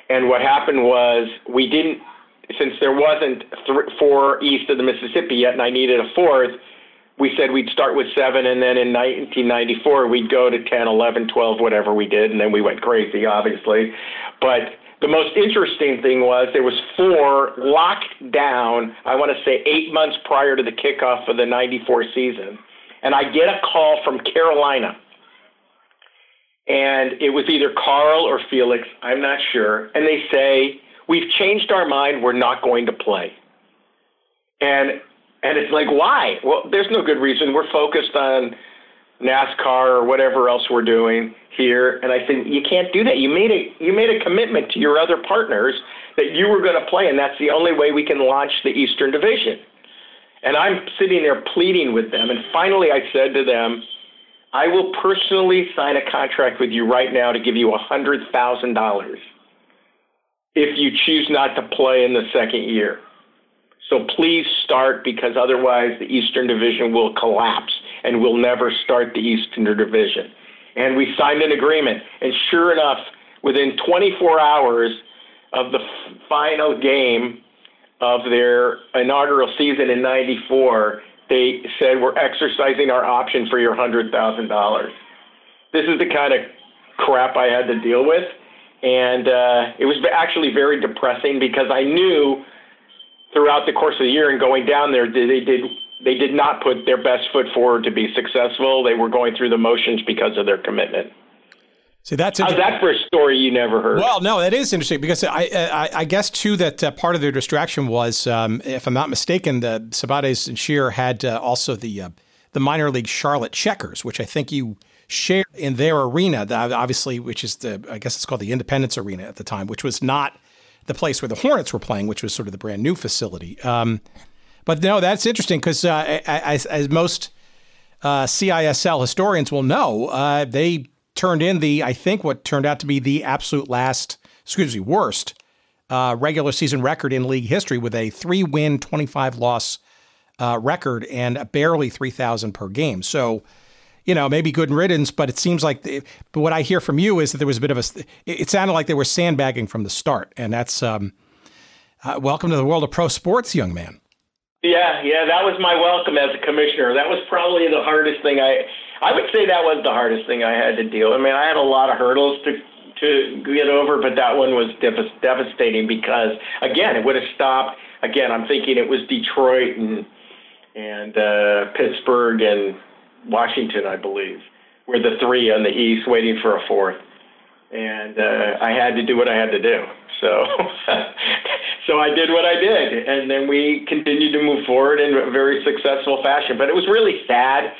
And what happened was we didn't, since there wasn't th- four east of the Mississippi yet, and I needed a fourth, we said we'd start with seven, and then in 1994 we'd go to 10, 11, 12, whatever we did, and then we went crazy, obviously. But the most interesting thing was there was four locked down, I want to say eight months prior to the kickoff of the 94 season. And I get a call from Carolina. And it was either Carl or Felix, I'm not sure. And they say, We've changed our mind, we're not going to play. And and it's like, why? Well, there's no good reason. We're focused on NASCAR or whatever else we're doing here. And I said, you can't do that. You made a you made a commitment to your other partners that you were going to play, and that's the only way we can launch the Eastern Division. And I'm sitting there pleading with them, and finally I said to them, I will personally sign a contract with you right now to give you hundred thousand dollars if you choose not to play in the second year. So please start because otherwise the Eastern Division will collapse and we'll never start the Eastern Division. And we signed an agreement. And sure enough, within 24 hours of the final game of their inaugural season in 94, they said, We're exercising our option for your $100,000. This is the kind of crap I had to deal with. And uh, it was actually very depressing because I knew throughout the course of the year and going down there, they did they did not put their best foot forward to be successful. They were going through the motions because of their commitment. See, that's How's that for a story you never heard? Well, no, that is interesting because I I, I guess too that uh, part of their distraction was, um, if I'm not mistaken, the Sabates and Scheer had uh, also the uh, the minor league Charlotte Checkers, which I think you shared in their arena, obviously, which is the I guess it's called the Independence Arena at the time, which was not the place where the Hornets were playing, which was sort of the brand new facility. Um, but no, that's interesting because uh, as, as, most uh, CISL historians will know, uh, they turned in the, I think, what turned out to be the absolute last, excuse me, worst uh, regular season record in league history with a three win, 25 loss uh, record and barely 3,000 per game. So, you know, maybe good riddance, but it seems like, the, but what I hear from you is that there was a bit of a, it sounded like they were sandbagging from the start. And that's, um, Uh, welcome to the world of pro sports, young man. Yeah, yeah, that was my welcome as a commissioner. That was probably the hardest thing I. I would say that was the hardest thing I had to deal. I mean, I had a lot of hurdles to to get over, but that one was devastating because again, it would have stopped. Again, I'm thinking it was Detroit and and uh, Pittsburgh and Washington, I believe, were the three on the East waiting for a fourth, and uh, I had to do what I had to do. So, so I did what I did, and then we continued to move forward in a very successful fashion. But it was really sad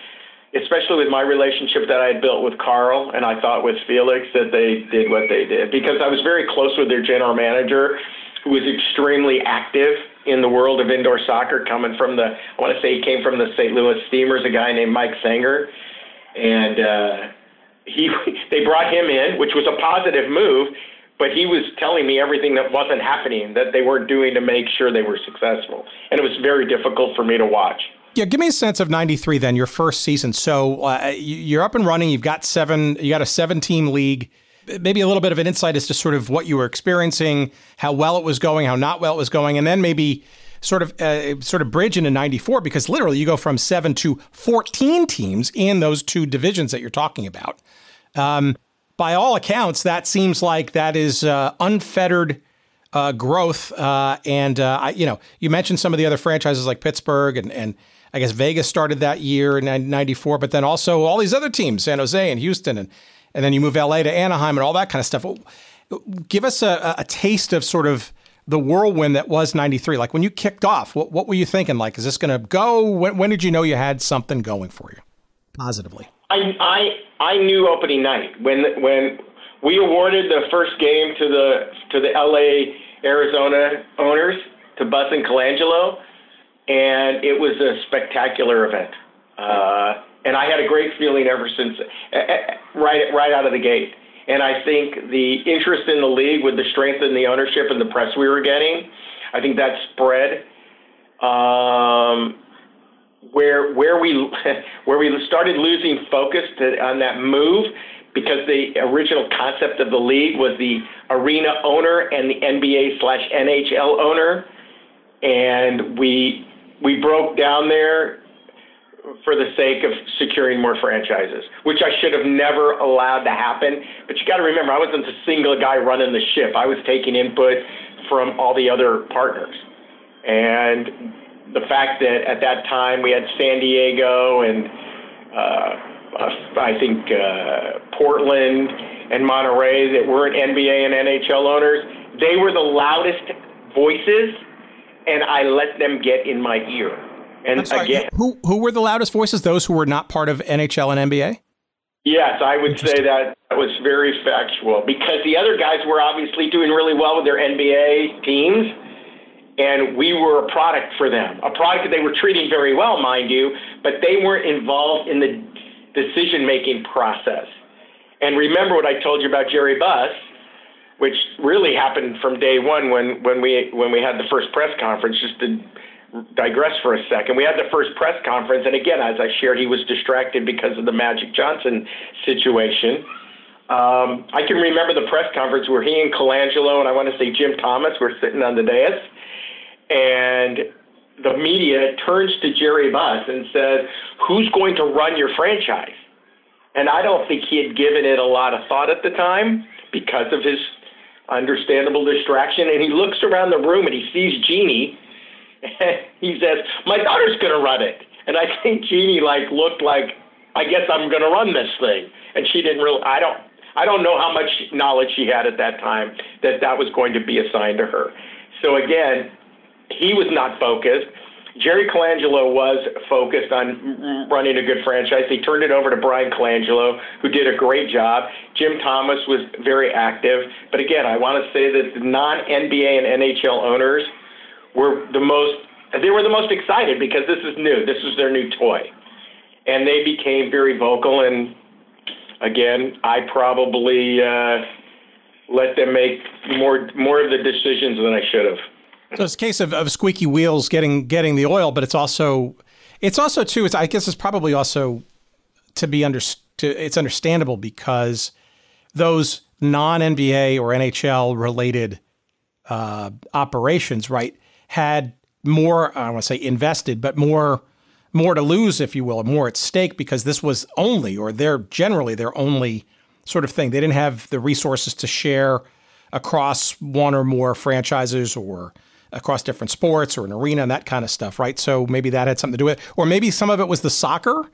especially with my relationship that I had built with Carl and I thought with Felix that they did what they did because I was very close with their general manager who was extremely active in the world of indoor soccer coming from the I want to say he came from the St. Louis Steamers a guy named Mike Sanger and uh he they brought him in which was a positive move but he was telling me everything that wasn't happening that they weren't doing to make sure they were successful and it was very difficult for me to watch yeah, give me a sense of '93 then, your first season. So uh, you're up and running. You've got seven. You got a seven-team league. Maybe a little bit of an insight as to sort of what you were experiencing, how well it was going, how not well it was going, and then maybe sort of uh, sort of bridge into 94 because literally you go from 7 to 14 teams in those two divisions that you're talking about um, by all accounts that seems like that is uh, unfettered uh, growth uh, and uh, I, you know you mentioned some of the other franchises like Pittsburgh and and I guess Vegas started that year in 94, but then also all these other teams, San Jose and Houston, and, and then you move LA to Anaheim and all that kind of stuff. Give us a, a taste of sort of the whirlwind that was 93. Like when you kicked off, what, what were you thinking? Like, is this going to go? When, when did you know you had something going for you positively? I, I, I knew opening night when, when we awarded the first game to the, to the LA Arizona owners to Buss and Colangelo and it was a spectacular event. Uh, and I had a great feeling ever since, uh, uh, right right out of the gate. And I think the interest in the league, with the strength in the ownership and the press we were getting, I think that spread. Um, where where we where we started losing focus to, on that move because the original concept of the league was the arena owner and the NBA slash NHL owner, and we we broke down there for the sake of securing more franchises, which I should have never allowed to happen. But you got to remember, I wasn't a single guy running the ship. I was taking input from all the other partners. And the fact that at that time we had San Diego and uh, I think uh, Portland and Monterrey that weren't NBA and NHL owners, they were the loudest voices and I let them get in my ear. And sorry, again, who who were the loudest voices? Those who were not part of NHL and NBA. Yes, I would say that was very factual because the other guys were obviously doing really well with their NBA teams, and we were a product for them, a product that they were treating very well, mind you, but they weren't involved in the decision making process. And remember what I told you about Jerry Buss which really happened from day one when, when we when we had the first press conference. Just to digress for a second, we had the first press conference, and again, as I shared, he was distracted because of the Magic Johnson situation. Um, I can remember the press conference where he and Colangelo and I want to say Jim Thomas were sitting on the dais, and the media turns to Jerry Buss and says, "Who's going to run your franchise?" And I don't think he had given it a lot of thought at the time because of his understandable distraction. And he looks around the room and he sees Jeanie. And he says, "My daughter's going to run it." And I think Jeanie like looked like, "I guess I'm going to run this thing." And she didn't really. I don't. I don't know how much knowledge she had at that time that that was going to be assigned to her. So again, he was not focused. Jerry Colangelo was focused on running a good franchise. He turned it over to Bryan Colangelo, who did a great job. Jim Thomas was very active. But again, I want to say that the non NBA and NHL owners were the most they were the most excited because this is new. This is their new toy. And they became very vocal and again, I probably uh, let them make more more of the decisions than I should have. So it's a case of, of squeaky wheels getting getting the oil, but it's also it's also too. It's I guess it's probably also to be under to, it's understandable because those non NBA or NHL related uh, operations, right, had more, I want to say invested, but more more to lose, if you will, more at stake because this was only, or they're generally their only sort of thing. They didn't have the resources to share across one or more franchises or across different sports or an arena and that kind of stuff, right? So maybe that had something to do with it. Or maybe some of it was the soccer,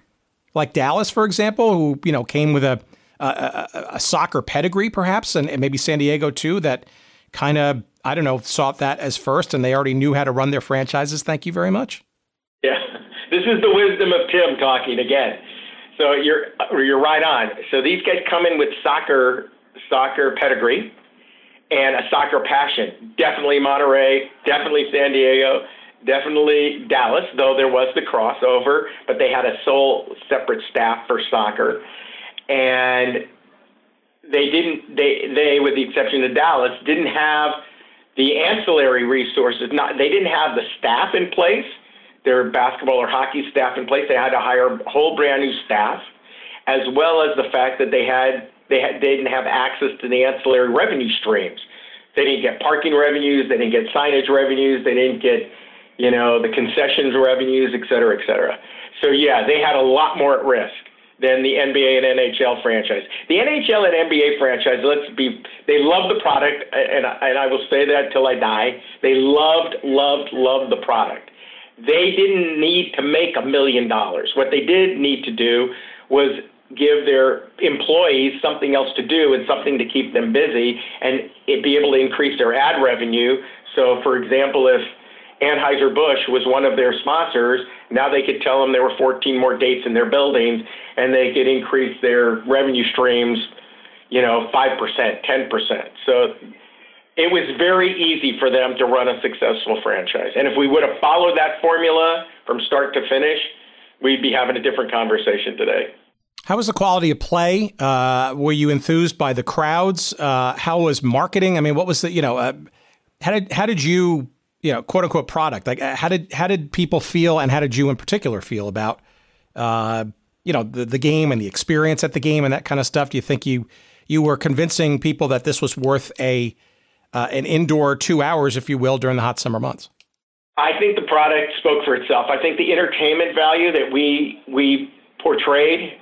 like Dallas, for example, who, you know, came with a, a, a soccer pedigree, perhaps, and, and maybe San Diego too, that kind of, I don't know, sought that as first and they already knew how to run their franchises. Thank you very much. Yeah, this is the wisdom of Tim talking again. So you're you're right on. So these guys come in with soccer soccer pedigree and a soccer passion. Definitely Monterrey, definitely San Diego, definitely Dallas, though there was the crossover, but they had a sole separate staff for soccer. And they didn't they they with the exception of Dallas didn't have the ancillary resources not they didn't have the staff in place their basketball or hockey staff in place they had to hire a whole brand new staff as well as the fact that they had they they didn't have access to the ancillary revenue streams they didn't get parking revenues they didn't get signage revenues they didn't get you know the concessions revenues et cetera et cetera so yeah they had a lot more at risk than the NBA and NHL franchise. The NHL and NBA franchise, let's be, they love the product, and, and I will say that till I die. They loved, loved, loved the product. They didn't need to make a million dollars. What they did need to do was give their employees something else to do and something to keep them busy and be able to increase their ad revenue. So, for example, if Anheuser-Busch was one of their sponsors. Now they could tell them there were 14 more dates in their buildings and they could increase their revenue streams, you know, 5%, 10%. So it was very easy for them to run a successful franchise. And if we would have followed that formula from start to finish, we'd be having a different conversation today. How was the quality of play? Uh, were you enthused by the crowds? Uh, how was marketing? I mean, what was the, you know, uh, how did, how did you you know, quote unquote product. Like, how did how did people feel, and how did you in particular feel about, uh, you know, the the game and the experience at the game and that kind of stuff? Do you think you you were convincing people that this was worth a uh, an indoor two hours, if you will, during the hot summer months? I think the product spoke for itself. I think the entertainment value that we we portrayed,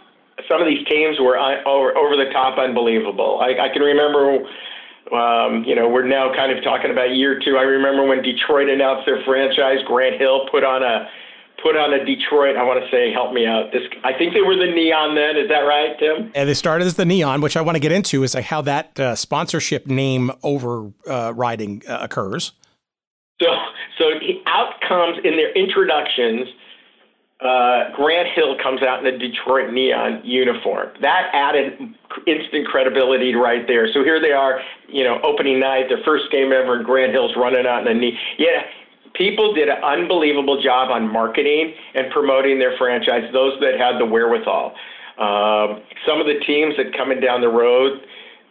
some of these teams were over, over the top, unbelievable. I, I can remember um, you know, we're now kind of talking about year two. I remember when Detroit announced their franchise, Grant Hill put on a put on a Detroit. I want to say, help me out. This, I think they were the Neon then. Is that right, Tim? And they started as the Neon, which I want to get into is like how that uh, sponsorship name overriding uh, occurs. So, so outcomes in their introductions uh, Grant Hill comes out in a Detroit neon uniform. That added instant credibility right there. So here they are, you know, opening night, their first game ever, and Grant Hill's running out in the knee. Yeah, people did an unbelievable job on marketing and promoting their franchise. Those that had the wherewithal. Um, some of the teams that coming down the road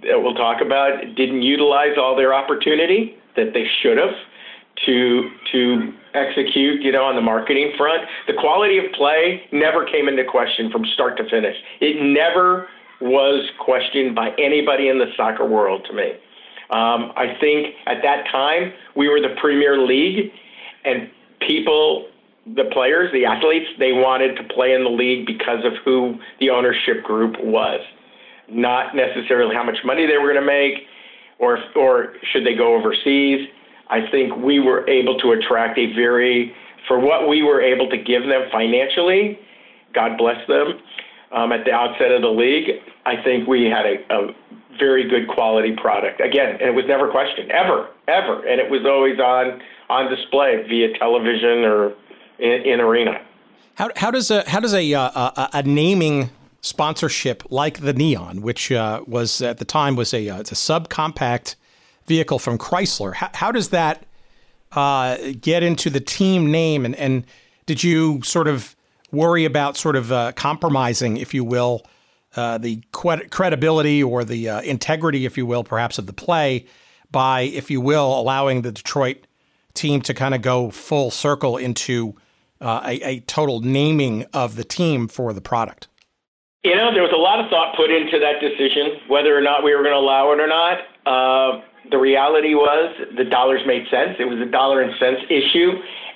that we'll talk about didn't utilize all their opportunity that they should have to to execute, you know, on the marketing front. The quality of play never came into question from start to finish. It never was questioned by anybody in the soccer world to me. Um, I think at that time we were the premier league, and people, the players, the athletes, they wanted to play in the league because of who the ownership group was, not necessarily how much money they were going to make, or or should they go overseas I think we were able to attract a very, for what we were able to give them financially, God bless them, um, at the outset of the league, I think we had a, a very good quality product. Again, and it was never questioned, ever, ever. And it was always on, on display via television or in, in arena. How, how does a how does a, uh, a, a naming sponsorship like the Neon, which uh, was at the time was a uh, it's a subcompact vehicle from Chrysler. How, how does that uh, get into the team name? And, and did you sort of worry about sort of uh, compromising, if you will, uh, the credibility or the uh, integrity, if you will, perhaps of the play by, if you will, allowing the Detroit team to kind of go full circle into uh, a, a total naming of the team for the product? You know, there was a lot of thought put into that decision, whether or not we were going to allow it or not. Uh, the reality was the dollars made sense. It was a dollar and cents issue,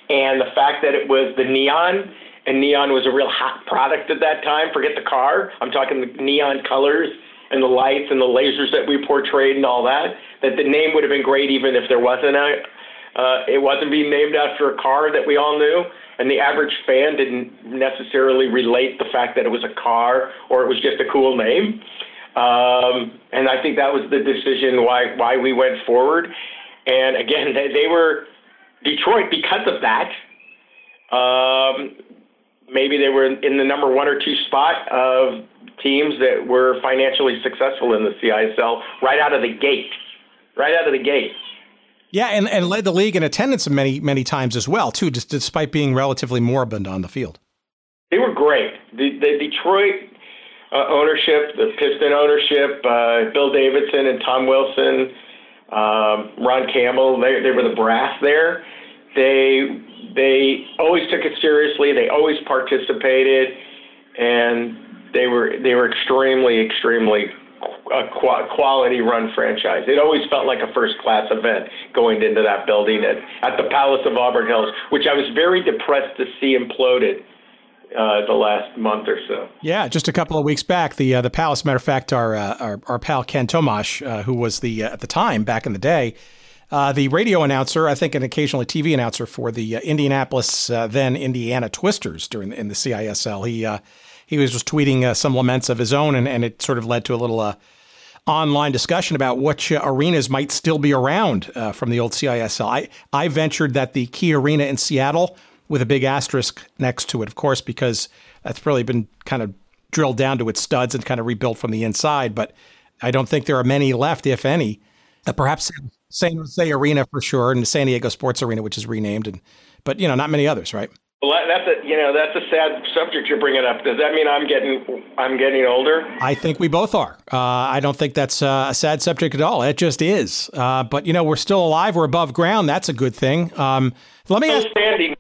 and the fact that it was the neon and neon was a real hot product at that time. Forget the car. I'm talking the neon colors and the lights and the lasers that we portrayed and all that. That the name would have been great even if there wasn't a. Uh, it wasn't being named after a car that we all knew, and the average fan didn't necessarily relate the fact that it was a car or it was just a cool name. Um, and I think that was the decision why why we went forward. And again, they, they were Detroit because of that. Um, maybe they were in the number one or two spot of teams that were financially successful in the CISL right out of the gate. Right out of the gate. Yeah, and, and led the league in attendance many, many times as well, too, just despite being relatively moribund on the field. They were great. The, the Detroit uh, ownership, the Piston ownership, uh, Bill Davidson and Tom Wilson, um, Ron Campbell, they, they were the brass there. They they always took it seriously. They always participated, and they were they were extremely extremely a quality run franchise. It always felt like a first class event going into that building at, at the Palace of Auburn Hills, which I was very depressed to see imploded uh, the last month or so. Yeah, just a couple of weeks back, the uh, the Palace. Matter of fact, our uh, our, our, pal Ken Tomash, uh, who was the uh, at the time back in the day uh, the radio announcer, I think, and occasionally TV announcer for the Indianapolis, then Indiana Twisters during the, in the CISL. He he was just tweeting some laments of his own, and, and it sort of led to a little online discussion about which arenas might still be around from the old CISL. I, I ventured that the Key Arena in Seattle, with a big asterisk next to it, of course, because that's really been kind of drilled down to its studs and kind of rebuilt from the inside. But I don't think there are many left, if any. Uh, perhaps San Jose Arena for sure, and the San Diego Sports Arena, which is renamed, and but you know, not many others, right? Well, that's a you know that's a sad subject you're bringing up. Does that mean I'm getting I'm getting older? I think we both are. Uh, I don't think that's uh, a sad subject at all. It just is. Uh, but you know, we're still alive. We're above ground. That's a good thing. Um, let me ask. Standing.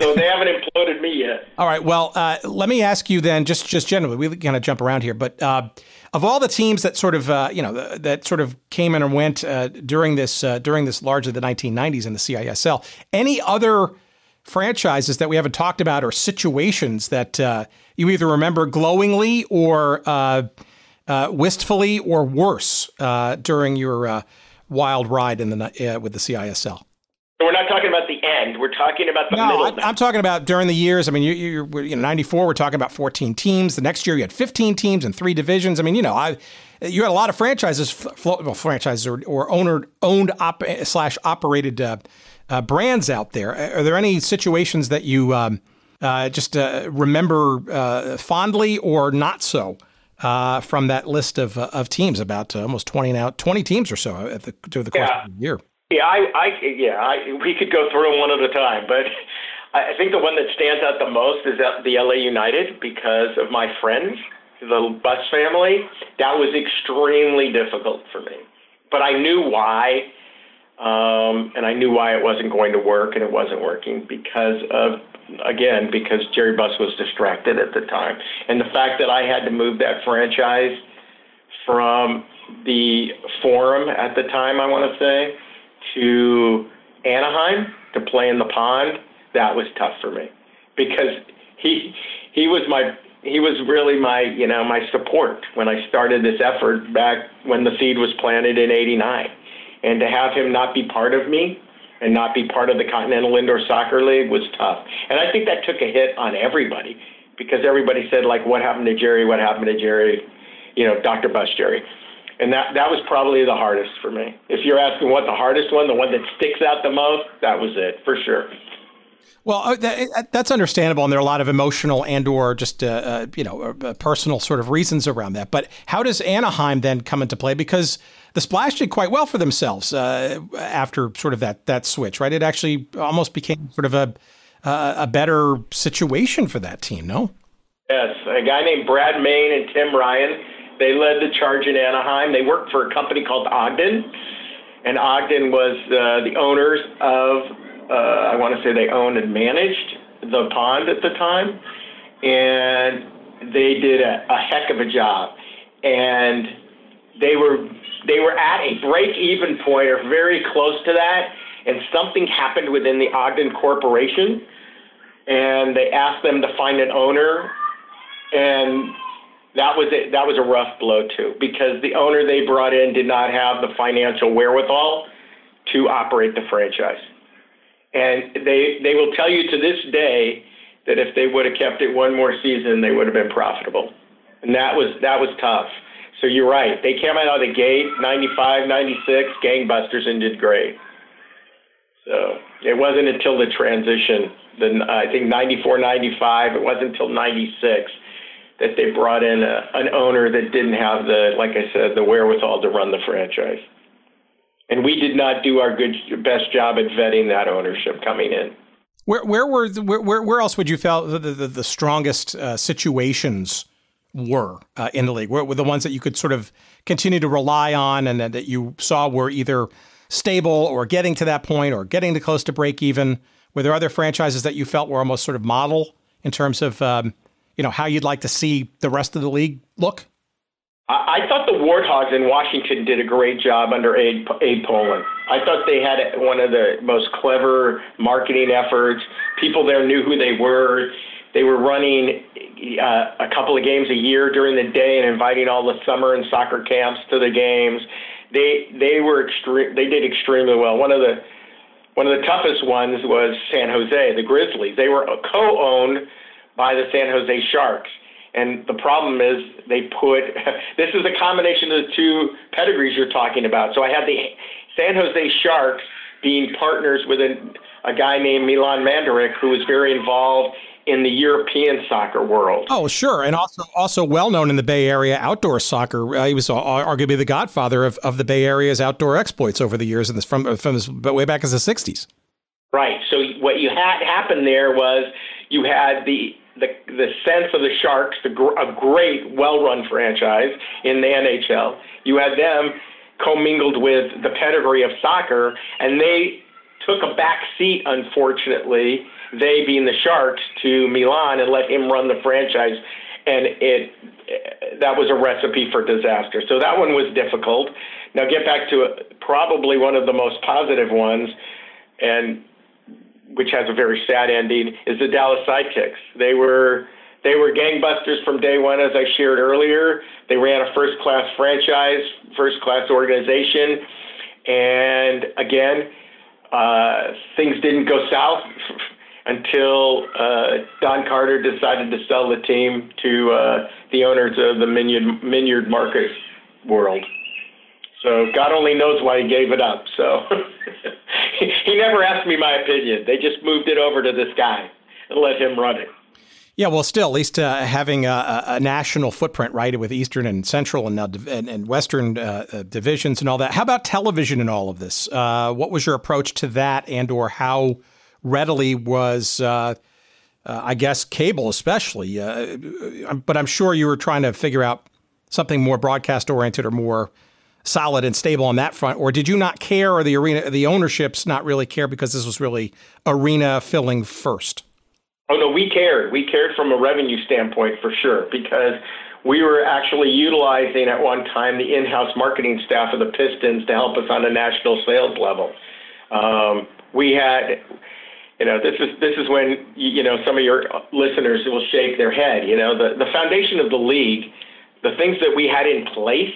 So they haven't imploded me yet. All right. Well, uh, let me ask you then, just just generally, we kind of jump around here, but uh, of all the teams that sort of uh, you know that sort of came in and went uh, during this uh, during this largely the 1990s in the CISL, any other franchises that we haven't talked about or situations that uh, you either remember glowingly or uh, uh, wistfully or worse during your wild ride in the with the CISL? we're not talking about the end. We're talking about the no, middle. I, am talking about during the years. I mean, you, you're, you know, 94, we're talking about 14 teams. The next year you had 15 teams and three divisions. I mean, you know, I, you had a lot of franchises, well, franchises or, or owner, owned op, slash operated uh, uh, brands out there. Are there any situations that you um, uh, just uh, remember uh, fondly or not so? Uh, from that list of, of teams, about almost 20 now, 20 teams or so at the, through the course yeah. of the year. Yeah, I, I yeah, I, we could go through them one at a time, but I think the one that stands out the most is the LA United because of my friends, the Buss family. That was extremely difficult for me, but I knew why, um, and I knew why it wasn't going to work, and it wasn't working because of again because Jerry Buss was distracted at the time, and the fact that I had to move that franchise from the Forum at the time, I want to say to Anaheim to play in the pond, that was tough for me. Because he he was my he was really my you know my support when I started this effort back when the seed was planted in '89, and to have him not be part of me and not be part of the Continental Indoor Soccer League was tough, and I think that took a hit on everybody because everybody said like what happened to Jerry, what happened to Jerry, you know Dr. Buss Jerry and that that was probably the hardest for me. If you're asking what the hardest one, the one that sticks out the most, that was it for sure. Well, uh, that, that's understandable, and there are a lot of emotional and/or just uh, uh, you know uh, uh, personal sort of reasons around that. But how does Anaheim then come into play? Because the Splash did quite well for themselves uh, after sort of that that switch, right? It actually almost became sort of a a better situation for that team. No. Yes, a guy named Brad Mayne and Tim Ryan they led the charge in Anaheim. They worked for a company called Ogden, and Ogden was uh, the owners of, uh, I want to say they owned and managed the pond at the time, and they did a, a heck of a job. And they were they were at a break even point or very close to that, and something happened within the Ogden Corporation, and they asked them to find an owner, and that was it. That was a rough blow too, because the owner they brought in did not have the financial wherewithal to operate the franchise, and they they will tell you to this day that if they would have kept it one more season, they would have been profitable, and that was that was tough. So you're right. They came out of the gate 95, 96, gangbusters, and did great. So it wasn't until the transition, the I think 94, 95. It wasn't until 96 that they brought in a, an owner that didn't have the, like I said, the wherewithal to run the franchise. And we did not do our good best job at vetting that ownership coming in. Where where were the, where where else would you felt the the, the strongest uh, situations were uh, in the league? Where were the ones that you could sort of continue to rely on and that, that you saw were either stable or getting to that point or getting to close to break even? Were there other franchises that you felt were almost sort of model in terms of um, you know how you'd like to see the rest of the league look? I, thought the Warthogs in Washington did a great job under Abe Pollin. I thought they had one of the most clever marketing efforts. People there knew who they were. They were running uh, a couple of games a year during the day and inviting all the summer and soccer camps to the games. They they were extreme. They did extremely well. One of the one of the toughest ones was San Jose, the Grizzlies. They were co-owned by the San Jose Sharks. And the problem is they put this is a combination of the two pedigrees you're talking about. So I had the San Jose Sharks being partners with a, a guy named Milan Mandaric, who was very involved in the European soccer world. Oh, sure, and also also well known in the Bay Area outdoor soccer. Uh, he was arguably the godfather of, of the Bay Area's outdoor exploits over the years, and this from from this, way back as the '60s. Right. So what you had happen there was you had the the the sense of the Sharks, the, a great, well-run franchise in the NHL. You had them commingled with the pedigree of soccer, and they took a back seat, unfortunately. They being the Sharks to Milan and let him run the franchise, and it that was a recipe for disaster. So that one was difficult. Now get back to uh, probably one of the most positive ones, and which has a very sad ending, is the Dallas Sidekicks. They were they were gangbusters from day one, as I shared earlier. They ran a first class franchise, first class organization, and again, uh, things didn't go south until uh, Don Carter decided to sell the team to uh, the owners of the Minyard, Minyard Market world. So God only knows why he gave it up. So he never asked me my opinion. They just moved it over to this guy and let him run it. Yeah, well, still, at least uh, having a, a, national footprint, right, with Eastern and Central and, uh, and, and, Western uh, uh, divisions and all that. How about television and all of this? Uh, what was your approach to that, and or how readily was, uh, I guess, cable especially? but I'm sure you were trying to figure out something more broadcast oriented or more solid and stable on that front, or did you not care, or the arena, the ownerships not really care because this was really arena filling first? Oh no, we cared. We cared from a revenue standpoint for sure because we were actually utilizing at one time the in-house marketing staff of the Pistons to help us on a national sales level. Um, we had, you know, this is this is when you know some of your listeners will shake their head. You know, the the foundation of the league, the things that we had in place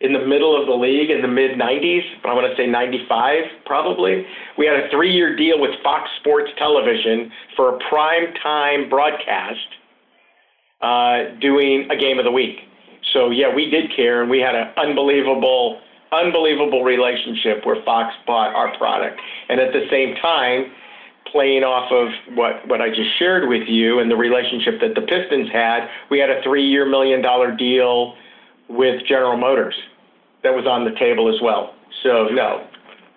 in the middle of the league in the mid 90s, but I want to say 95 probably. We had a three year deal with Fox Sports Television for a prime time broadcast uh, doing a game of the week. So, yeah, we did care, and we had an unbelievable, unbelievable relationship where Fox bought our product. And at the same time, playing off of what, what I just shared with you and the relationship that the Pistons had, we had a three year million dollar deal with General Motors that was on the table as well. So no,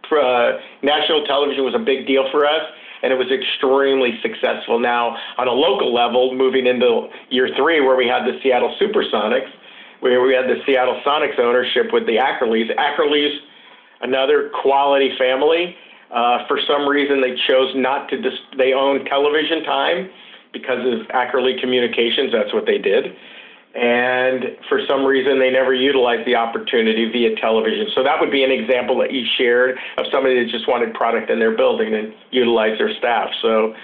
uh, national television was a big deal for us, and it was extremely successful. Now on a local level, moving into year three, where we had the Seattle SuperSonics, where we had the Seattle Sonics ownership with the Ackerleys. Ackerleys, another quality family. Uh, for some reason, they chose not to. Dis- they own television time because of Ackerley Communications. That's what they did and for some reason they never utilized the opportunity via television. So that would be an example that you shared of somebody that just wanted product in their building and utilized their staff. So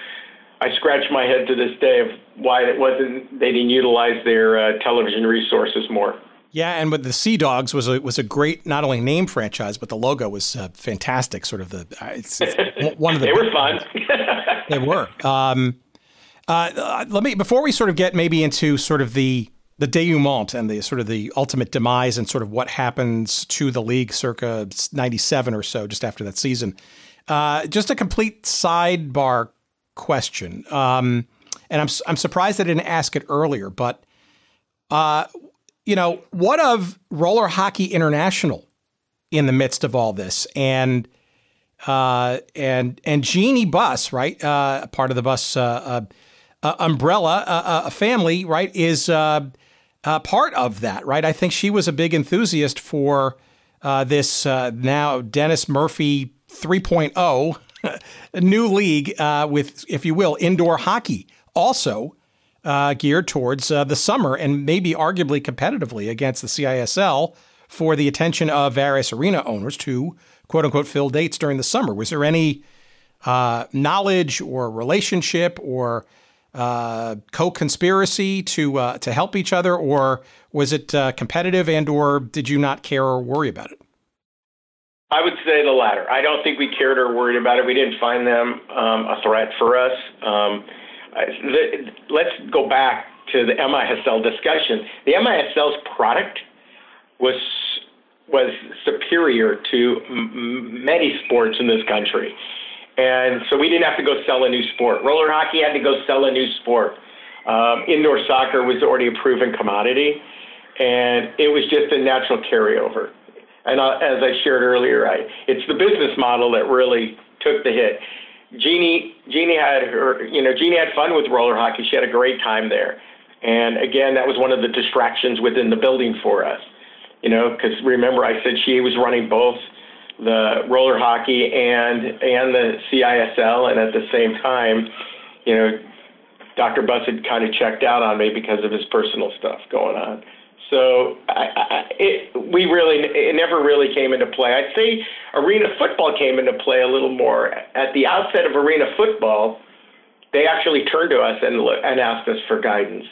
I scratch my head to this day of why it wasn't they didn't utilize their uh, television resources more. Yeah, and with the Sea Dogs was a was a great not only name franchise, but the logo was uh, fantastic. Sort of the uh, it's, it's one of the they were fun. they were. Um, uh, let me before we sort of get maybe into sort of the the denouement and the sort of the ultimate demise and sort of what happens to the league circa 97 or so just after that season uh, just a complete sidebar question um, and I'm, I'm surprised i didn't ask it earlier but uh, you know what of roller hockey international in the midst of all this and uh, and and Jeanie Buss, right? Uh, part of the Buss, uh, uh, umbrella, a family, right, is uh, part of that, right? I think she was a big enthusiast for uh, this uh, now Dennis Murphy 3.0 new league uh, with, if you will, indoor hockey, also uh, geared towards uh, the summer and maybe arguably competitively against the CISL for the attention of various arena owners to quote unquote fill dates during the summer. Was there any knowledge or relationship or uh, co-conspiracy to uh, to help each other, or was it uh, competitive, and or did you not care or worry about it? I would say the latter. I don't think we cared or worried about it. We didn't find them um, a threat for us. Um, the, let's go back to the MISL discussion. The MISL's product was was superior to m- many sports in this country. And so we didn't have to go sell a new sport. Roller hockey had to go sell a new sport. Um, indoor soccer was already a proven commodity, and it was just a natural carryover. And uh, as I shared earlier, I, it's the business model that really took the hit. Jeanie, Jeanie had her, you know, Jeanie had fun with roller hockey. She had a great time there. And again, that was one of the distractions within the building for us. You know, because remember, I said she was running both the roller hockey and and the CISL, and at the same time, you know, Dr. Buss had kind of checked out on me because of his personal stuff going on. So I, I, it, we really it never really came into play. I'd say arena football came into play a little more at the outset of arena football. They actually turned to us and and asked us for guidance.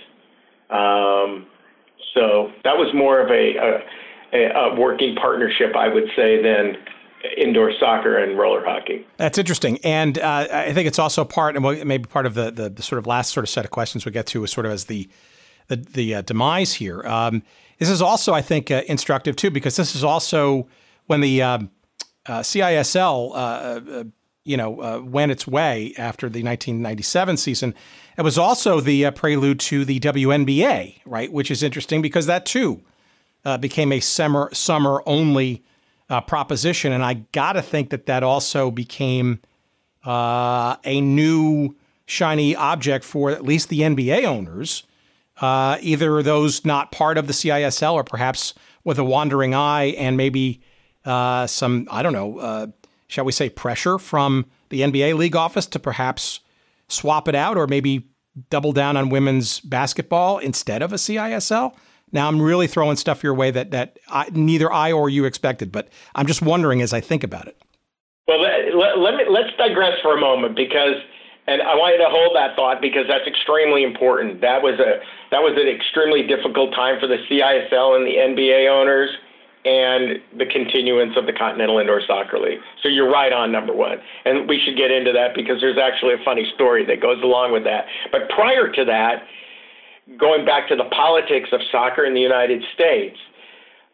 Um, so that was more of a, a, a working partnership, I would say, than indoor soccer and roller hockey. That's interesting, and uh, I think it's also part, and maybe part of the, the, the sort of last sort of set of questions we get to is sort of as the the, the uh, demise here. Um, this is also, I think, uh, instructive too, because this is also when the um, uh, CISL, uh, uh, you know, went its way after the 1997 season. It was also the prelude to the WNBA, right? Which is interesting because that too became a summer summer only uh, proposition. And I got to think that that also became uh, a new shiny object for at least the NBA owners, uh, either those not part of the CISL or perhaps with a wandering eye and maybe uh, some, I don't know, uh, shall we say, pressure from the NBA league office to perhaps swap it out or maybe double down on women's basketball instead of a CISL. Now I'm really throwing stuff your way that that I, neither I or you expected, but I'm just wondering as I think about it. Well, let, let, let me let's digress for a moment because, and I want you to hold that thought because that's extremely important. That was a that was an extremely difficult time for the CISL and the NBA owners and the continuance of the Continental Indoor Soccer League. So you're right on number one. And we should get into that because there's actually a funny story that goes along with that. But prior to that, going back to the politics of soccer in the United States,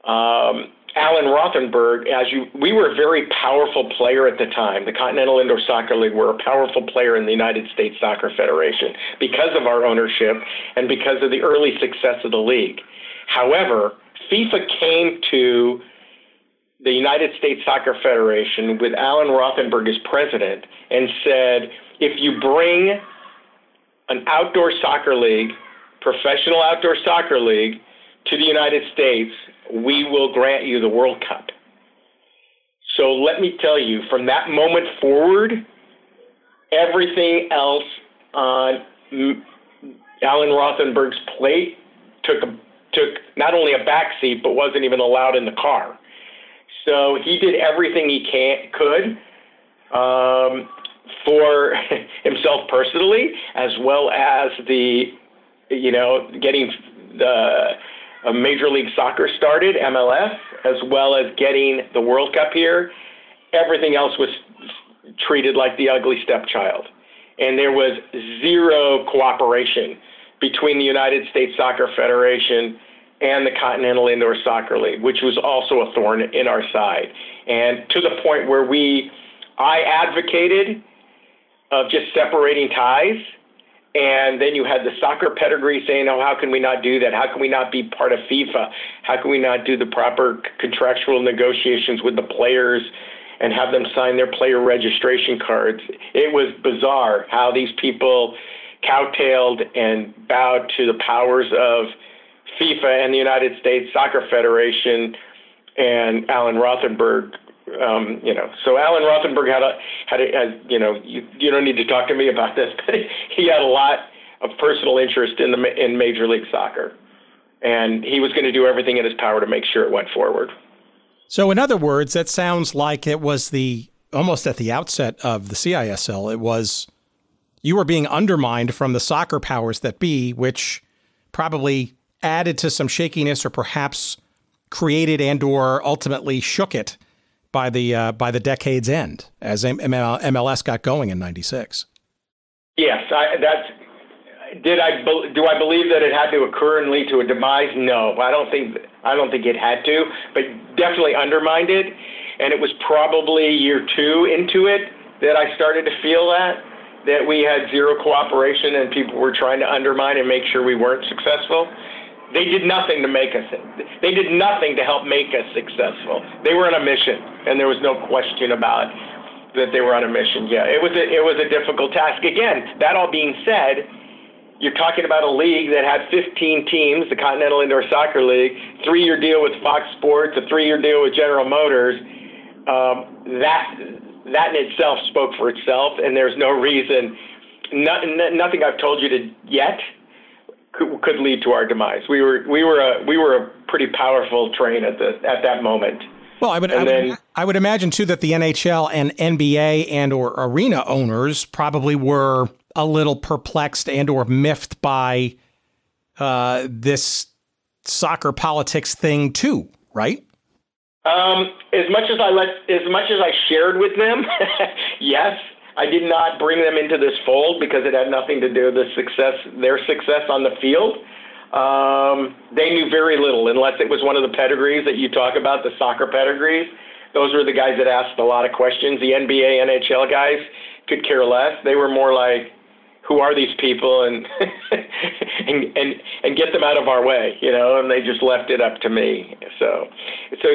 um, Alan Rothenberg, as you, we were a very powerful player at the time. The Continental Indoor Soccer League were a powerful player in the United States Soccer Federation because of our ownership and because of the early success of the league. However, FIFA came to the United States Soccer Federation with Alan Rothenberg as president and said, if you bring an outdoor soccer league Professional Outdoor Soccer League to the United States, we will grant you the World Cup. So let me tell you, from that moment forward, everything else on Alan Rothenberg's plate took took not only a back seat but wasn't even allowed in the car. So he did everything he can could um, for himself personally, as well as the, you know, getting the uh, Major League Soccer started, MLS, as well as getting the World Cup here. Everything else was treated like the ugly stepchild. And there was zero cooperation between the United States Soccer Federation and the Continental Indoor Soccer League, which was also a thorn in our side. And to the point where we, I advocated of just separating ties. And then you had the soccer pedigree saying, oh, how can we not do that? How can we not be part of FIFA? How can we not do the proper contractual negotiations with the players and have them sign their player registration cards? It was bizarre how these people cowtailed and bowed to the powers of FIFA and the United States Soccer Federation and Alan Rothenberg. Um, you know, so Alan Rothenberg had a had a, you know you, you don't need to talk to me about this, but he had a lot of personal interest in the in Major League Soccer, and he was going to do everything in his power to make sure it went forward. So, in other words, that sounds like it was the almost at the outset of the CISL. It was you were being undermined from the soccer powers that be, which probably added to some shakiness or perhaps created and or ultimately shook it by the uh, by the decade's end as MLS got going in 96. Yes, I, that's did I do I believe that it had to occur and lead to a demise? No, I don't think I don't think it had to, but definitely undermined it. And it was probably year two into it that I started to feel that that we had zero cooperation and people were trying to undermine and make sure we weren't successful. They did nothing to make us. They did nothing to help make us successful. They were on a mission, and there was no question about that they were on a mission. Yeah, it was a, it was a difficult task. Again, that all being said, you're talking about a league that had 15 teams, the Continental Indoor Soccer League, three-year deal with Fox Sports, a three-year deal with General Motors. Um, that that in itself spoke for itself, and there's no reason, no, nothing I've told you to yet could, could lead to our demise. We were we were a we were a pretty powerful train at the at that moment. Well, I would, I would, I would imagine too that the NHL and NBA and or arena owners probably were a little perplexed and or miffed by uh, this soccer politics thing too, right? Um, as much as I let, as much as I shared with them, yes, I did not bring them into this fold because it had nothing to do with the success, their success on the field. Um, they knew very little, unless it was one of the pedigrees that you talk about, the soccer pedigrees. Those were the guys that asked a lot of questions. The NBA, NHL guys could care less. They were more like, "Who are these people?" and and and and get them out of our way, you know. And they just left it up to me. So, so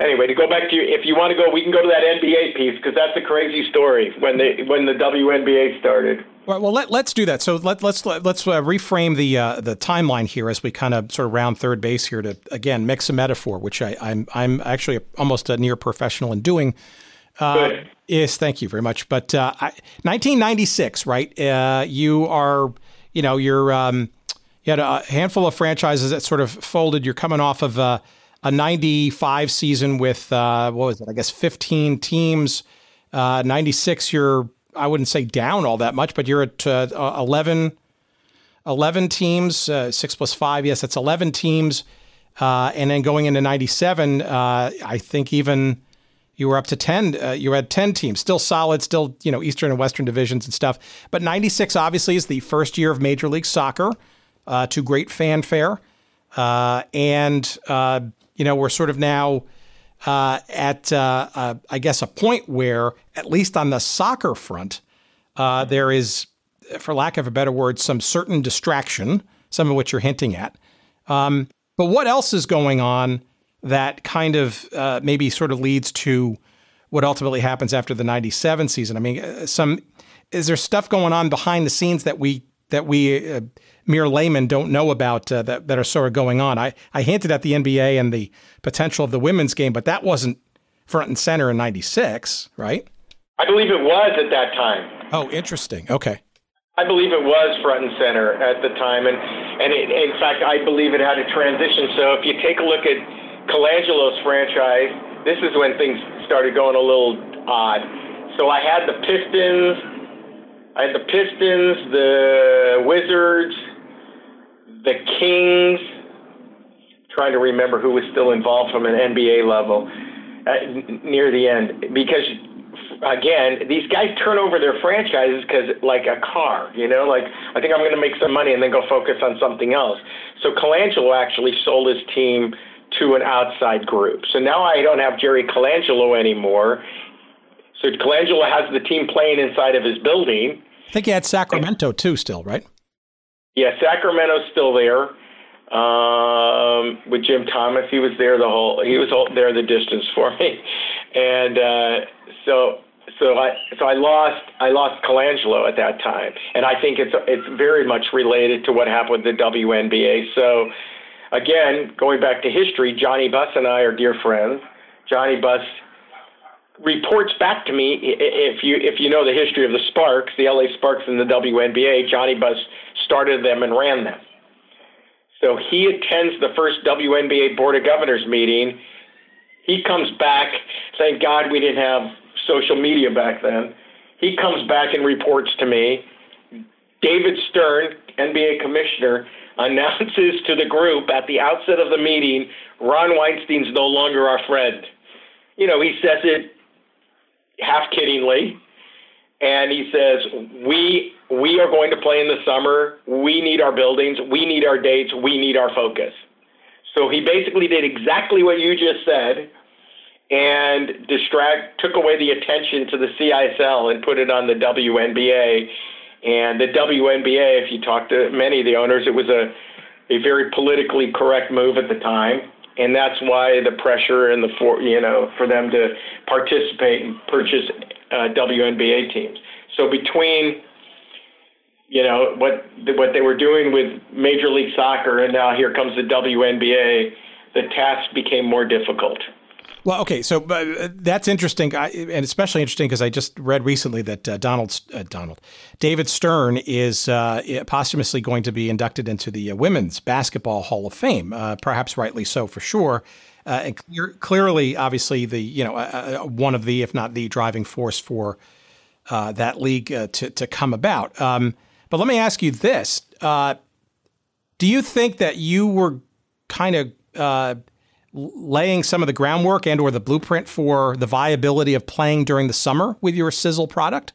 anyway, to go back to you, if you want to go, we can go to that NBA piece because that's a crazy story when they when the WNBA started. Well, well let, let's do that. So let, let's let's uh, reframe the uh, the timeline here as we kind of sort of round third base here to again mix a metaphor, which I, I'm I'm actually almost a near professional in doing. Uh, Good. Yes, thank you very much. But uh, I, 1996, right? Uh, you are, you know, you're um, you had a handful of franchises that sort of folded. You're coming off of uh, a 95 season with, uh, what was it, I guess 15 teams. Uh, 96, you're, I wouldn't say down all that much, but you're at uh, 11, 11 teams, uh, six plus five. Yes, that's 11 teams. Uh, and then going into 97, uh, I think even you were up to 10 uh, you had 10 teams still solid still you know eastern and western divisions and stuff but 96 obviously is the first year of major league soccer uh, to great fanfare uh, and you know, we're sort of now uh, at, uh, uh, I guess, a point where, at least on the soccer front, uh, there is, for lack of a better word, some certain distraction, some of which you're hinting at. Um, but what else is going on that kind of uh, maybe sort of leads to what ultimately happens after the 97 season? I mean, some is there stuff going on behind the scenes that we that we uh, mere laymen don't know about uh, that, that are sort of going on. I, I hinted at the NBA and the potential of the women's game, but that wasn't front and center in 96, right? I believe it was at that time. Oh, interesting. Okay. I believe it was front and center at the time, and and it, in fact, I believe it had a transition. So if you take a look at Colangelo's franchise, this is when things started going a little odd. So I had the Pistons, I had the Pistons, the Wizards, the Kings. Trying to remember who was still involved from an NBA level uh, at, near the end because again, these guys turn over their franchises because, like a car, you know, like I think I'm going to make some money and then go focus on something else. So Colangelo actually sold his team to an outside group. So now I don't have Jerry Colangelo anymore. So Colangelo has the team playing inside of his building. I think he had Sacramento too, still, right? Yeah, Sacramento's still there um, with Jim Thomas. He was there the whole. He was there the distance for me, and uh, so so I so I lost I lost Colangelo at that time, and I think it's it's very much related to what happened with the WNBA. So again, going back to history, Johnny Buss and I are dear friends. Johnny Buss reports back to me if you if you know the history of the Sparks, the LA Sparks in the WNBA. Johnny Buss started them and ran them. So he attends the first WNBA Board of Governors meeting. He comes back. Thank God we didn't have social media back then. He comes back and reports to me. David Stern, NBA commissioner, announces to the group at the outset of the meeting Ron Weinstein's no longer our friend. You know, he says it half kiddingly, and he says, We we are going to play in the summer. We need our buildings. We need our dates. We need our focus. So he basically did exactly what you just said and distract took away the attention to the CISL and put it on the WNBA. And the WNBA, if you talk to many of the owners, it was a a very politically correct move at the time, and that's why the pressure and the for you know for them to participate and purchase uh, WNBA teams. So between you know what what they were doing with Major League Soccer, and now here comes the WNBA, the task became more difficult. Well, okay, so uh, that's interesting, I, and especially interesting because I just read recently that uh, Donald uh, Donald David Stern is uh, posthumously going to be inducted into the uh, Women's Basketball Hall of Fame, uh, perhaps rightly so for sure. and clear, clearly, obviously, the you know one of the, if not the driving force for that league to to come about. Um, but let me ask you this: Do you think that you were kind of laying some of the groundwork and or the blueprint for the viability of playing during the summer with your sizzle product?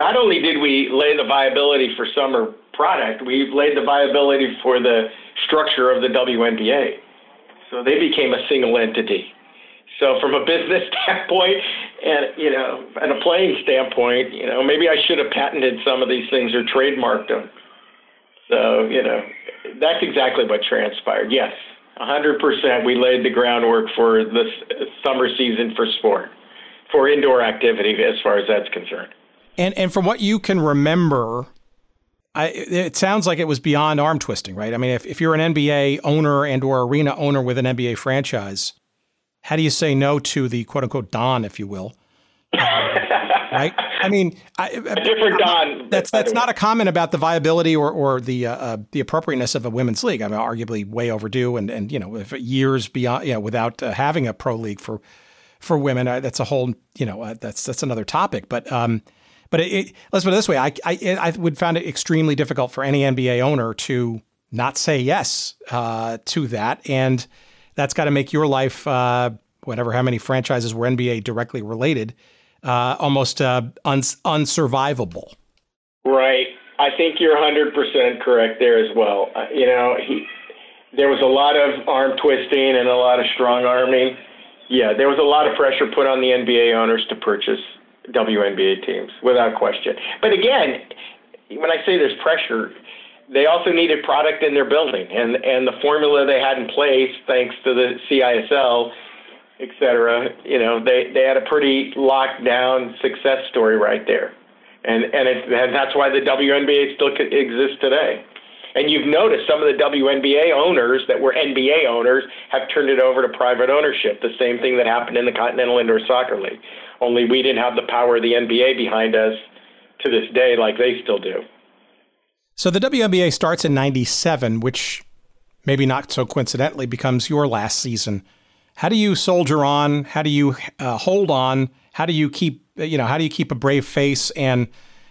Not only did we lay the viability for summer product, we laid the viability for the structure of the WNBA. So they became a single entity. So from a business standpoint and you know, and a playing standpoint, you know, maybe I should have patented some of these things or trademarked them. So, you know, that's exactly what transpired. Yes. 100%. We laid the groundwork for the summer season for sport, for indoor activity, as far as that's concerned. And and from what you can remember, I, it sounds like it was beyond arm twisting, right? I mean, if, if you're an NBA owner and or arena owner with an NBA franchise, how do you say no to the quote unquote Don, if you will? right? I mean, I, a different Don. That's that's not a comment about the viability or or the uh, uh, the appropriateness of a women's league. I mean, arguably way overdue, and and you know, if years beyond, you know, without uh, having a pro league for for women, uh, that's a whole, you know, uh, that's that's another topic. But um, but it, it, let's put it this way: I, I I would find it extremely difficult for any NBA owner to not say yes uh, to that, and that's got to make your life, whatever, how many franchises were NBA directly related uh, almost uh, uns- unsurvivable. Right. I think you're 100% correct there as well. Uh, you know, he, there was a lot of arm twisting and a lot of strong arming. Yeah, there was a lot of pressure put on the NBA owners to purchase WNBA teams, without question. But again, when I say there's pressure, they also needed product in their building, and and the formula they had in place, thanks to the CISL, et cetera, you know, they, they had a pretty locked down success story right there. And, and, it, and that's why the WNBA still exists today. And you've noticed some of the WNBA owners that were NBA owners have turned it over to private ownership, the same thing that happened in the Continental Indoor Soccer League. Only we didn't have the power of the NBA behind us to this day like they still do. So the WNBA starts in 97, which maybe not so coincidentally becomes your last season. How do you soldier on? How do you uh, hold on? How do you keep, you know, how do you keep a brave face? And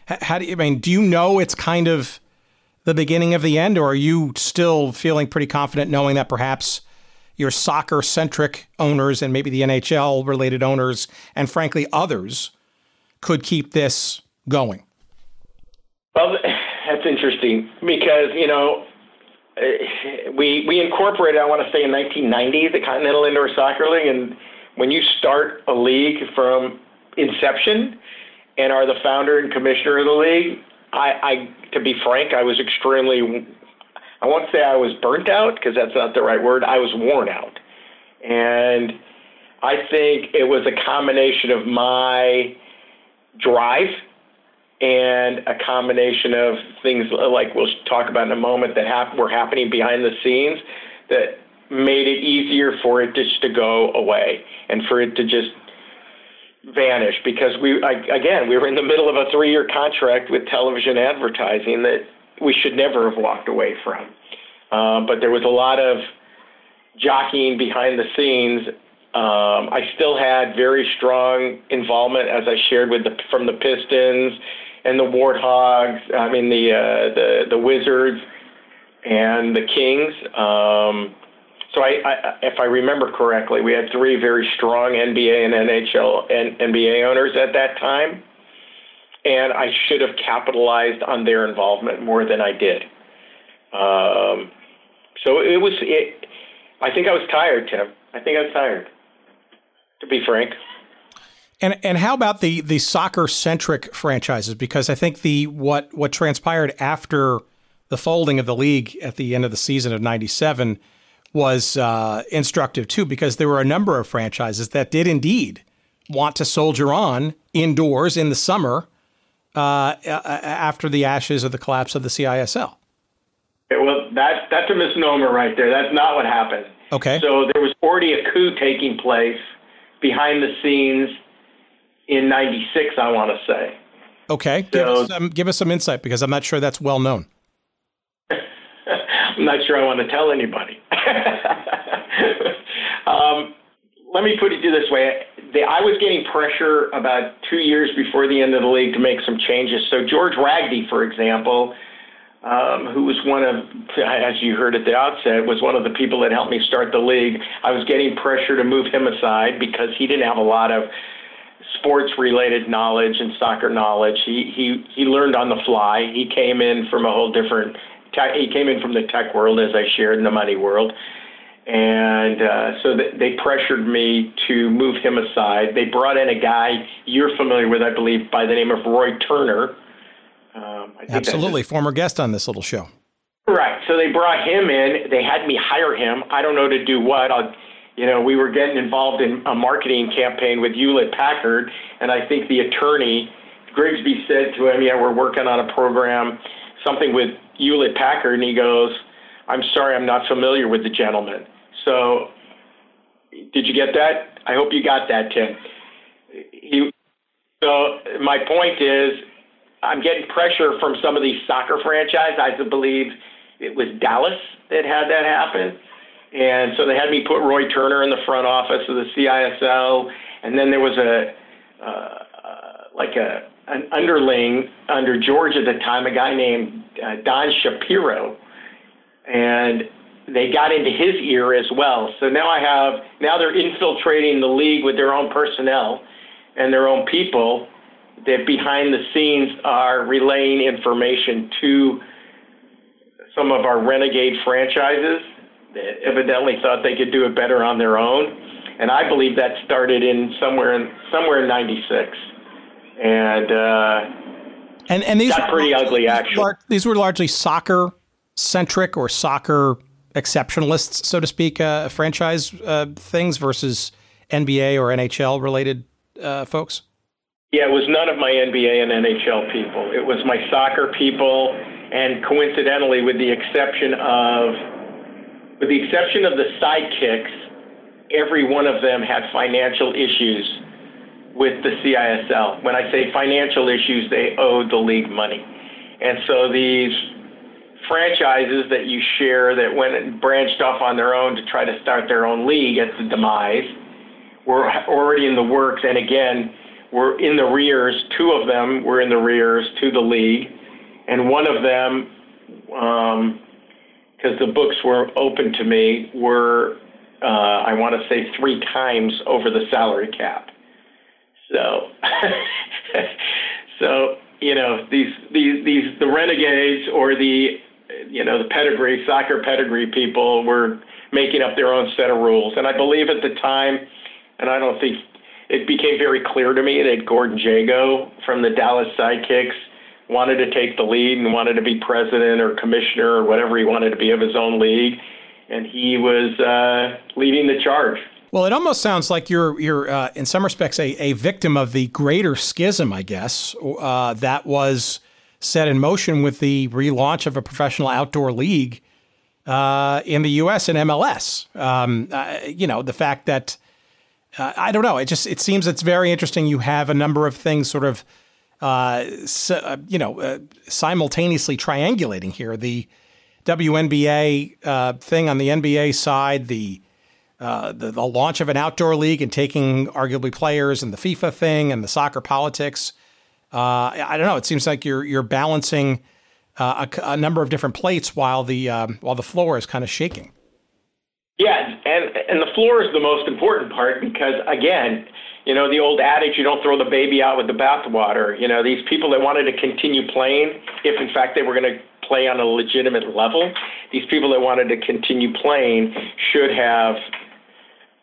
how do you, I mean, do you know it's kind of the beginning of the end, or are you still feeling pretty confident knowing that perhaps your soccer centric owners and maybe the NHL related owners and frankly others could keep this going? Well, that's interesting because, you know, Uh, we we incorporated, I want to say, in 1990, the Continental Indoor Soccer League, and when you start a league from inception and are the founder and commissioner of the league, I, I to be frank, I was extremely. I won't say I was burnt out because that's not the right word. I was worn out, and I think it was a combination of my drive and a combination of things like we'll talk about in a moment that hap- were happening behind the scenes that made it easier for it just to go away and for it to just vanish because we I, again we were in the middle of a three-year contract with television advertising that we should never have walked away from. Um, but there was a lot of jockeying behind the scenes. Um, I still had very strong involvement, as I shared with the from the Pistons and the Warthogs. I mean the uh, the the Wizards and the Kings. Um, so I, I, if I remember correctly, we had three very strong NBA and NHL and NBA owners at that time, and I should have capitalized on their involvement more than I did. Um, so it was. It, I think I was tired, Tim. I think I was tired. To be frank. And and how about the the soccer centric franchises? Because I think the what what transpired after the folding of the league at the end of the season of '97 was uh, instructive too, because there were a number of franchises that did indeed want to soldier on indoors in the summer uh, after the ashes of the collapse of the CISL. Well, that's that's a misnomer right there. That's not what happened. Okay. So there was already a coup taking place behind the scenes in '96, I want to say. Okay, so, give, us some, give us some insight because I'm not sure that's well known. I'm not sure I want to tell anybody. um, let me put it this way: I was getting pressure about two years before the end of the league to make some changes. So George Ragdy, for example, um, who was one of, as you heard at the outset, was one of the people that helped me start the league. I was getting pressure to move him aside because he didn't have a lot of sports related knowledge and soccer knowledge. He he he learned on the fly. He came in from a whole different tech, he came in from the tech world as I shared in the money world. And uh, so they pressured me to move him aside. They brought in a guy you're familiar with, I believe, by the name of Roy Turner. Um, Absolutely, former guest on this little show. Right. So they brought him in. They had me hire him. I don't know to do what. I'll, you know, we were getting involved in a marketing campaign with Hewlett Packard, and I think the attorney Grigsby said to him, "Yeah, we're working on a program, something with Hewlett Packard," and he goes, "I'm sorry, I'm not familiar with the gentleman." So, did you get that? I hope you got that, Tim. He. So my point is, I'm getting pressure from some of these soccer franchises. I believe it was Dallas that had that happen and so they had me put Roy Turner in the front office of the CISL, and then there was a uh, uh, like a an underling under George at the time, a guy named uh, Don Shapiro, and they got into his ear as well. So now I have now they're infiltrating the league with their own personnel and their own people that behind the scenes are relaying information to some of our renegade franchises evidently thought they could do it better on their own. And I believe that started in somewhere in somewhere in '96, and uh, and and these got pretty ugly actually. These were largely soccer centric or soccer exceptionalists, so to speak, uh, franchise uh, things versus NBA or NHL related uh, folks. Yeah, it was none of my NBA and NHL people. It was my soccer people, and coincidentally, with the exception of with the exception of the sidekicks, every one of them had financial issues with the CISL. When I say financial issues, they owed the league money. And so these franchises that you share that went and branched off on their own to try to start their own league at the demise were already in the works. And again, were in the rears. Two of them were in the rears to the league. And one of them, um, because the books were open to me, were, uh, I want to say, three times over the salary cap. So, so you know these these these the renegades or the you know the pedigree soccer pedigree people were making up their own set of rules, and I believe at the time, and I don't think it became very clear to me that Gordon Jago from the Dallas Sidekicks wanted to take the lead and wanted to be president or commissioner or whatever he wanted to be of his own league, and he was uh, leading the charge. Well, it almost sounds like you're you're uh, in some respects a, a victim of the greater schism, I guess, uh, that was set in motion with the relaunch of a professional outdoor league uh, in the U.S. and MLS. Um, uh, you know, the fact that uh, I don't know, it just it seems it's very interesting. You have a number of things sort of uh, you know simultaneously triangulating here. The WNBA thing on the NBA side, the uh, the, the, launch of an outdoor league and taking arguably players and the FIFA thing and the soccer politics. Uh, I don't know. It seems like you're you're balancing uh, a, a, number of different plates while the um, while the floor is kind of shaking. Yeah, and and the floor is the most important part because again, you know the old adage: you don't throw the baby out with the bathwater. You know these people that wanted to continue playing, if in fact they were going to play on a legitimate level, these people that wanted to continue playing should have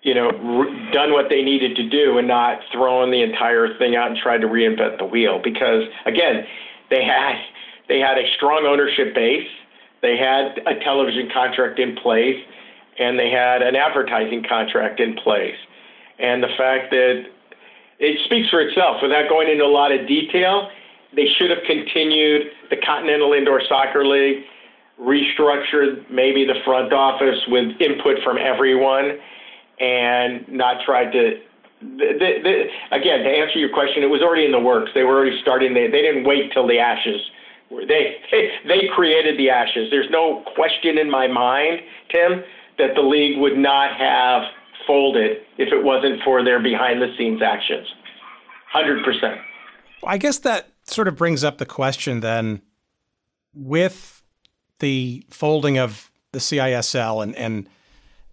you know, re- done what they needed to do and not thrown the entire thing out and tried to reinvent the wheel. Because again, they had they had a strong ownership base, they had a television contract in place, and they had an advertising contract in place. And the fact that it speaks for itself without going into a lot of detail. They should have continued the Continental Indoor Soccer League, restructured maybe the front office with input from everyone and not tried to. The, the, the, again, to answer your question, it was already in the works. They were already starting. They, they didn't wait till the ashes. They, they they created the ashes. There's no question in my mind, Tim, that the league would not have folded if it wasn't for their behind the scenes actions. Hundred percent. I guess that sort of brings up the question then, with the folding of the CISL and and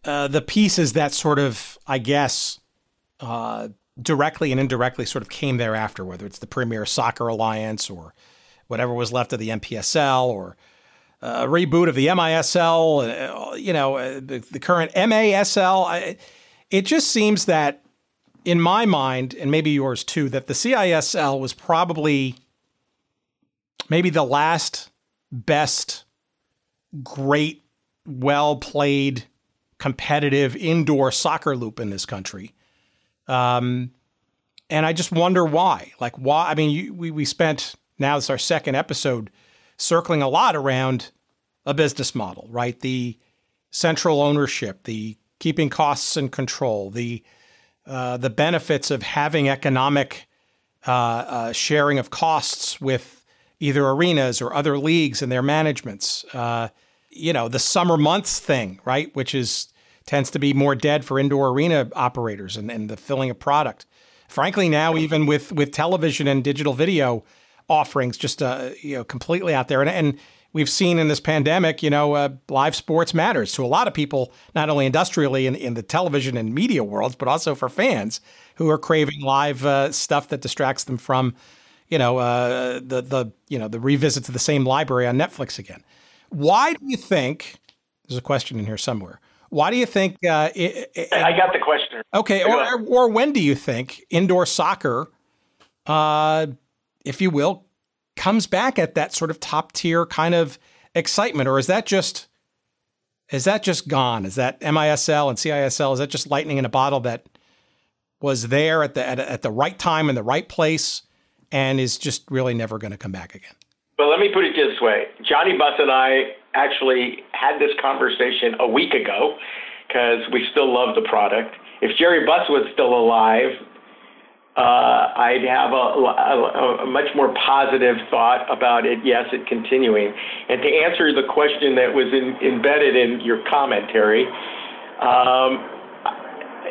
uh, the pieces that sort of, I guess, uh, directly and indirectly sort of came thereafter, whether it's the Premier Soccer Alliance or whatever was left of the NPSL or uh, a reboot of the MISL, uh, you know, uh, the, current MASL. It just seems that, in my mind, and maybe yours too, that the CISL was probably maybe the last best, great, well played competitive indoor soccer loop in this country. Um, and I just wonder why. Like, why? I mean, you, we, we spent now, it's our second episode, circling a lot around a business model, right? The central ownership, the keeping costs in control, the uh, the benefits of having economic uh, uh, sharing of costs with either arenas or other leagues and their managements. Uh, you know, the summer months thing, right? Which is tends to be more dead for indoor arena operators and, and the filling of product. Frankly, now even with with television and digital video offerings, just uh, you know, completely out there, and, and we've seen in this pandemic, you know, uh, live sports matters to a lot of people, not only industrially in, in the television and media worlds, but also for fans who are craving live uh, stuff that distracts them from, you know, uh, the the you know the revisit to the same library on Netflix again. Why do you think? There's a question in here somewhere. Why do you think? Uh, it, it, I got the question. Okay, or, or when do you think indoor soccer, uh, if you will, comes back at that sort of top tier kind of excitement, or is that just is that just gone? Is that MISL and CISL? Is that just lightning in a bottle that was there at the at, at the right time in the right place, and is just really never going to come back again? Well, let me put it this way: Johnny Buss and I actually had this conversation a week ago because we still love the product. If Jerry Buss was still alive, uh, I'd have a, a, a, much more positive thought about it. Yes, it continuing. And to answer the question that was in, embedded in your commentary, um,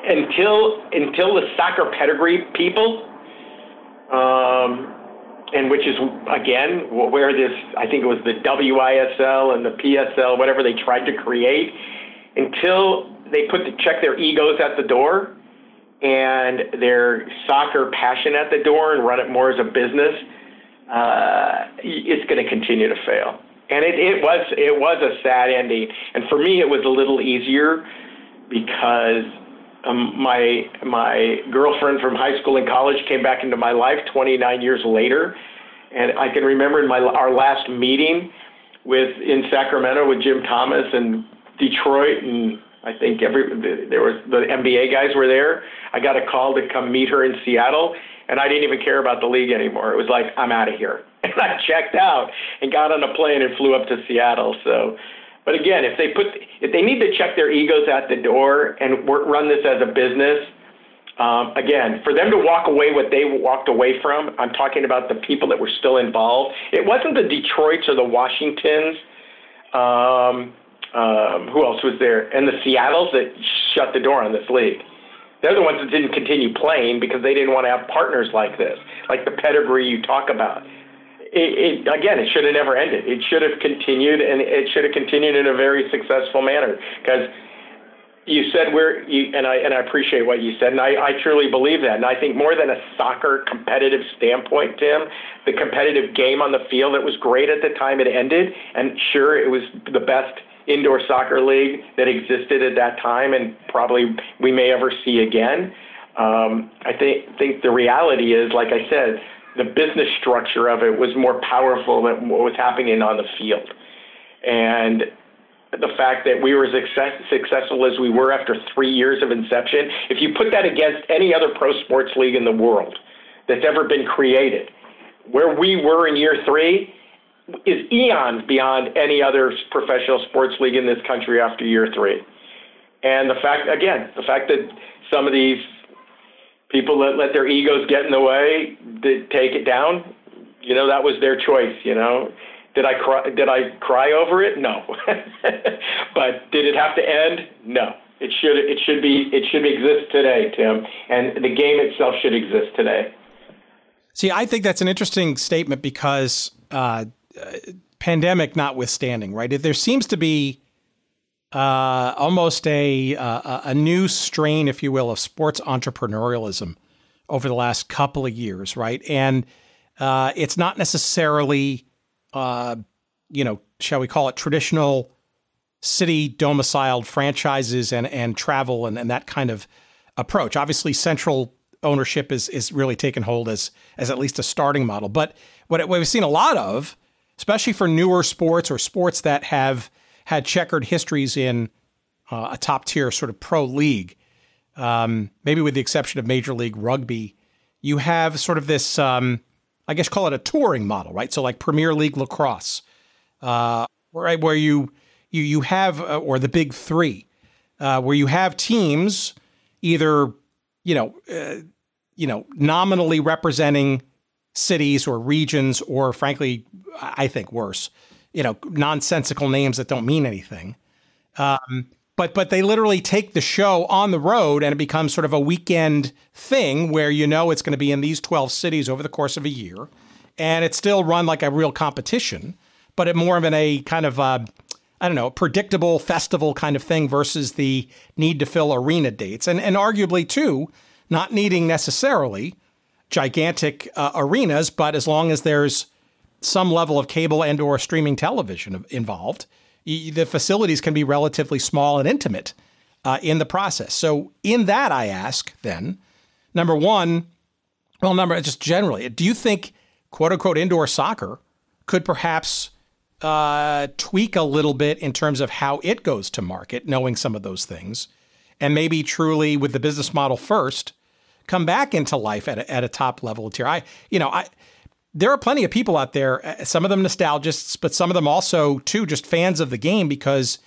until until the soccer pedigree people, um, and which is again where this I think it was the WISL and the PSL, whatever they tried to create, until they put to check their egos at the door and their soccer passion at the door and run it more as a business, uh, it's going to continue to fail. And it, it was it was a sad ending. And for me, it was a little easier because um, my my girlfriend from high school and college came back into my life 29 years later, and I can remember in my our last meeting with in Sacramento with Jim Thomas and Detroit and I think every there was the NBA guys were there. I got a call to come meet her in Seattle, and I didn't even care about the league anymore. It was like I'm out of here, and I checked out and got on a plane and flew up to Seattle. So, but again, if they put if they need to check their egos at the door and work, run this as a business, um, again, for them to walk away what they walked away from, I'm talking about the people that were still involved. It wasn't the Detroits or the Washingtons. Um, um, who else was there? And the Seattles that shut the door on this league. They're the ones that didn't continue playing because they didn't want to have partners like this, like the pedigree you talk about. It, it, again, it should have never ended. It should have continued, and it should have continued in a very successful manner. Because you said we're, you, and I and I appreciate what you said, and I, I truly believe that. And I think more than a soccer competitive standpoint, Tim, the competitive game on the field, it was great at the time it ended, and sure, it was the best indoor soccer league that existed at that time and probably we may ever see again. Um, I think think the reality is, like I said, the business structure of it was more powerful than what was happening on the field, and the fact that we were as success, successful as we were after three years of inception. If you put that against any other pro sports league in the world that's ever been created, where we were in year three is eons beyond any other professional sports league in this country after year three. And the fact, again, the fact that some of these people let, let their egos get in the way, that take it down, you know, that was their choice, you know. Did I cry, did I cry over it? No. but did it have to end? No. It should, it should be, it should exist today, Tim. And the game itself should exist today. See, I think that's an interesting statement because uh, pandemic notwithstanding, right? There seems to be uh, almost a uh, a new strain, if you will, of sports entrepreneurialism over the last couple of years, right? And uh, it's not necessarily, uh, you know, shall we call it traditional city domiciled franchises and and travel and, and that kind of approach. Obviously, central ownership is is really taken hold as as at least a starting model. But what, what we've seen a lot of especially for newer sports or sports that have had checkered histories in uh, a top tier sort of pro league, um, maybe with the exception of Major League Rugby, you have sort of this, um, I guess, call it a touring model, right? So like Premier League lacrosse, uh, right, where you you you have uh, or the Big Three, uh, where you have teams either you know uh, you know nominally representing cities or regions, or frankly, I think worse, you know, nonsensical names that don't mean anything. Um, but but they literally take the show on the road and it becomes sort of a weekend thing where you know it's going to be in these 12 cities over the course of a year and it's still run like a real competition but it more of in a kind of uh, I don't know predictable festival kind of thing versus the need to fill arena dates and and arguably too not needing necessarily gigantic uh, arenas, but as long as there's some level of cable and or streaming television involved, the facilities can be relatively small and intimate uh, in the process. So in that, I ask then, number one, well, number just generally, do you think quote unquote indoor soccer could perhaps uh, tweak a little bit in terms of how it goes to market, knowing some of those things, and maybe truly with the business model first, come back into life at a, at a top level tier. I, you know, I there are plenty of people out there, uh, some of them nostalgists, but some of them also too just fans of the game because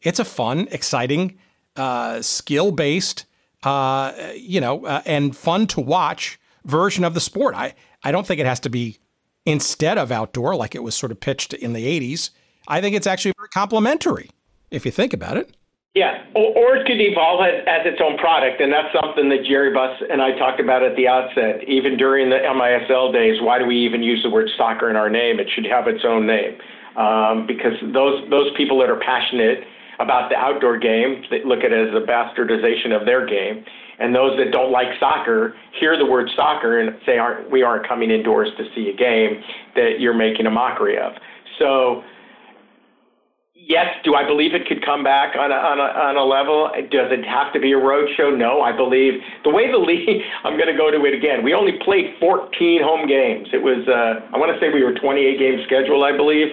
it's a fun, exciting, uh, skill based, uh, you know, uh, and fun to watch version of the sport. I, I don't think it has to be instead of outdoor like it was sort of pitched in the 80s. I think it's actually very complementary if you think about it. Yeah, or, it could evolve as, as, its own product, and that's something that Jerry Buss and I talked about at the outset. Even during the MISL days, why do we even use the word soccer in our name? It should have its own name, um, because those those people that are passionate about the outdoor game, they look at it as a bastardization of their game, and those that don't like soccer hear the word soccer and say, "Aren't we aren't coming indoors to see a game that you're making a mockery of?" So yes, do I believe it could come back on a, on a, on a level? Does it have to be a road show? No, I believe the way the league, I'm going to go to it again. We only played 14 home games. It was, uh, I want to say we were 28 game schedule, I believe.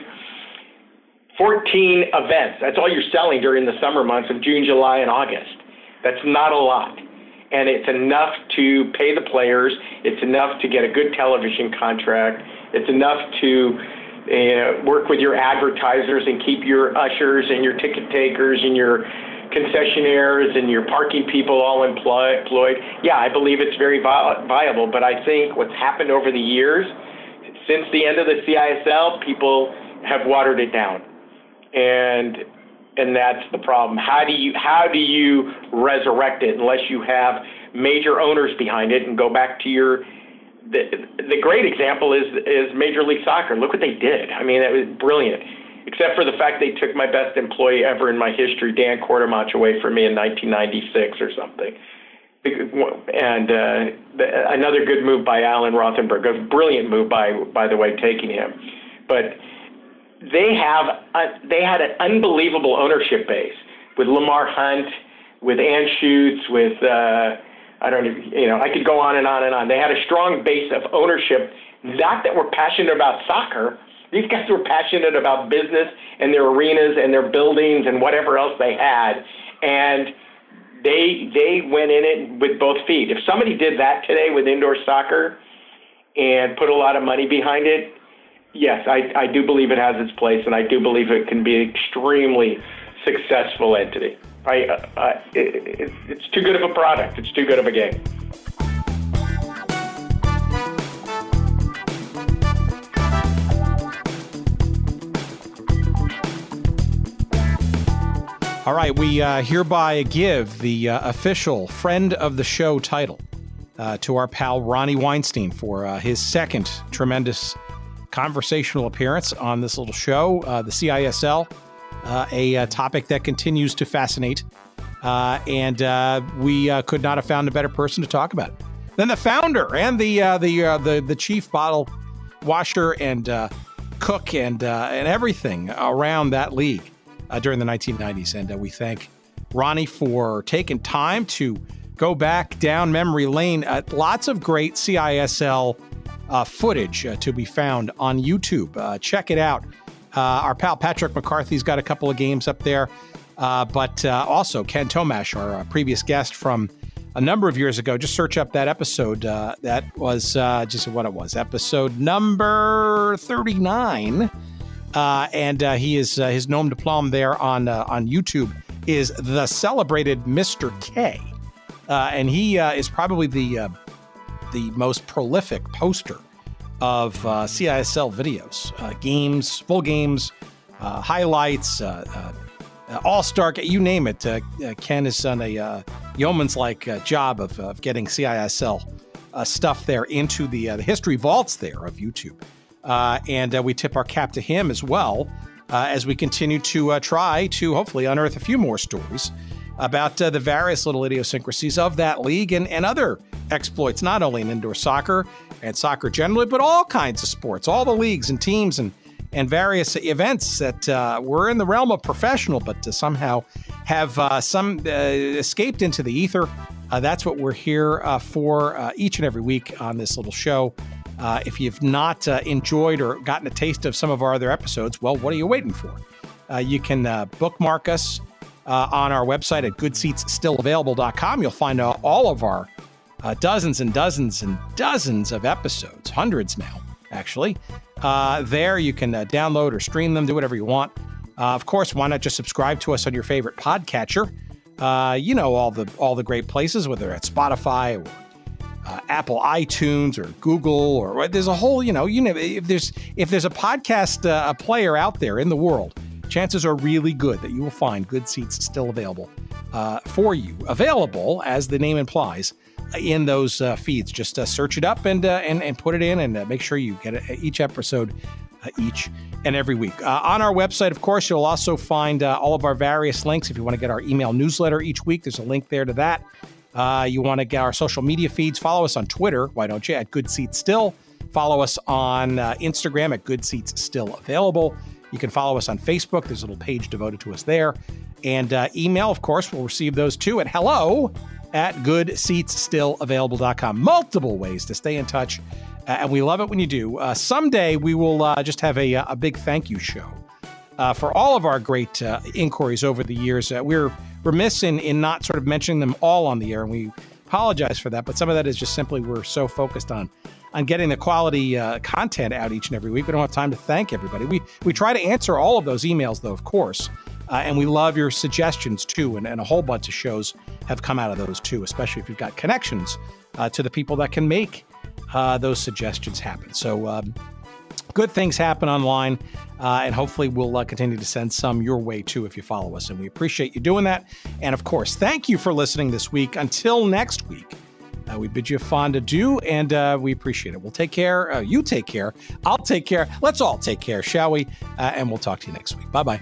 14 events. That's all you're selling during the summer months of June, July, and August. That's not a lot. And it's enough to pay the players. It's enough to get a good television contract. It's enough to uh, work with your advertisers and keep your ushers and your ticket takers and your concessionaires and your parking people all employ, employed. Yeah, I believe it's very vi- viable, but I think what's happened over the years, since the end of the CISL, people have watered it down, and and that's the problem. How do you how do you resurrect it unless you have major owners behind it and go back to your the, the great example is is Major League Soccer. Look what they did. I mean, that was brilliant. Except for the fact they took my best employee ever in my history, Dan Courtemanche, away from me in 1996 or something. And uh, the, another good move by Alan Rothenberg, a brilliant move by by the way, taking him. But they have a, they had an unbelievable ownership base with Lamar Hunt, with Ann Schutz, with uh, I don't, you know, I could go on and on and on. They had a strong base of ownership, not that were passionate about soccer. These guys were passionate about business and their arenas and their buildings and whatever else they had, and they they went in it with both feet. If somebody did that today with indoor soccer and put a lot of money behind it, yes, I, I do believe it has its place, and I do believe it can be an extremely successful entity. I, uh, it, it's too good of a product. It's too good of a game. All right, we uh, hereby give the uh, official friend of the show title uh, to our pal Ronnie Weinstein for uh, his second tremendous conversational appearance on this little show, uh, the CISL uh, a, a, uh, topic that continues to fascinate. Uh, and uh, we uh, could not have found a better person to talk about it than the founder and the uh, the, the the chief bottle washer and cook and and everything around that league during the 1990s. And we thank Ronnie for taking time to go back down memory lane. lots of great CISL footage to be found on YouTube. check it out. Uh, our pal Patrick McCarthy's got a couple of games up there. Uh, but uh, also, Ken Tomash, our previous guest from a number of years ago, just search up that episode. Uh, that was uh, just what it was, episode number 39. Uh, and he is his nom de plume there on on YouTube is the celebrated Mr. K. and he is probably the the most prolific poster of uh, CISL videos, uh, games, full games, uh, highlights, uh, uh, All Star, you name it. Ken has done a yeoman's like job of, of, getting CISL stuff there into the, the history vaults there of YouTube. and we tip our cap to him as well as we continue to try to hopefully unearth a few more stories about uh, the various little idiosyncrasies of that league and, and other exploits, not only in indoor soccer and soccer generally, but all kinds of sports, all the leagues and teams and, and various events that uh, were in the realm of professional, but to somehow have uh, some uh, escaped into the ether. Uh, that's what we're here uh, for each and every week on this little show. if you've not enjoyed or gotten a taste of some of our other episodes, well, what are you waiting for? you can bookmark us uh, on our website at goodseatsstillavailable.com. You'll find uh, all of our uh, dozens and dozens and dozens of episodes, hundreds now, actually. Uh, there you can uh, download or stream them, do whatever you want. Uh, of course, why not just subscribe to us on your favorite podcatcher? you know all the all the great places, whether it's Spotify or uh, Apple iTunes or Google or there's a whole you know you know if there's if there's a podcast uh, a player out there in the world, chances are really good that you will find good seats still available uh, for you, available as the name implies in those uh, feeds. Just uh, search it up and, uh, and and put it in, and uh, make sure you get it, each episode uh, each and every week. On our website, of course, you'll also find all of our various links. If you want to get our email newsletter each week, there's a link there to that. you want to get our social media feeds? Follow us on Twitter. Why don't you? At Good Seats Still. Follow us on Instagram at Good Seats Still Available. You can follow us on Facebook. There's a little page devoted to us there. And uh, email, of course, we'll receive those too at hello at goodseatsstillavailable.com. Multiple ways to stay in touch. Uh, and we love it when you do. Uh, someday we will uh, just have a, a big thank you show uh, for all of our great uh, inquiries over the years. we're remiss in, in not sort of mentioning them all on the air, and we apologize for that. But some of that is just simply we're so focused on on getting the quality uh, content out each and every week. We don't have time to thank everybody. We we try to answer all of those emails, though, of course. Uh, and we love your suggestions too. And, and, a whole bunch of shows have come out of those too, especially if you've got connections uh, to the people that can make uh, those suggestions happen. So, um, good things happen online. Uh, and hopefully, we'll uh, continue to send some your way too if you follow us. And we appreciate you doing that. And of course, thank you for listening this week. Until next week. Uh, we bid you a fond adieu, and uh, we appreciate it. We'll take care. Uh, you take care. I'll take care. Let's all take care, shall we? Uh, and we'll talk to you next week. Bye bye.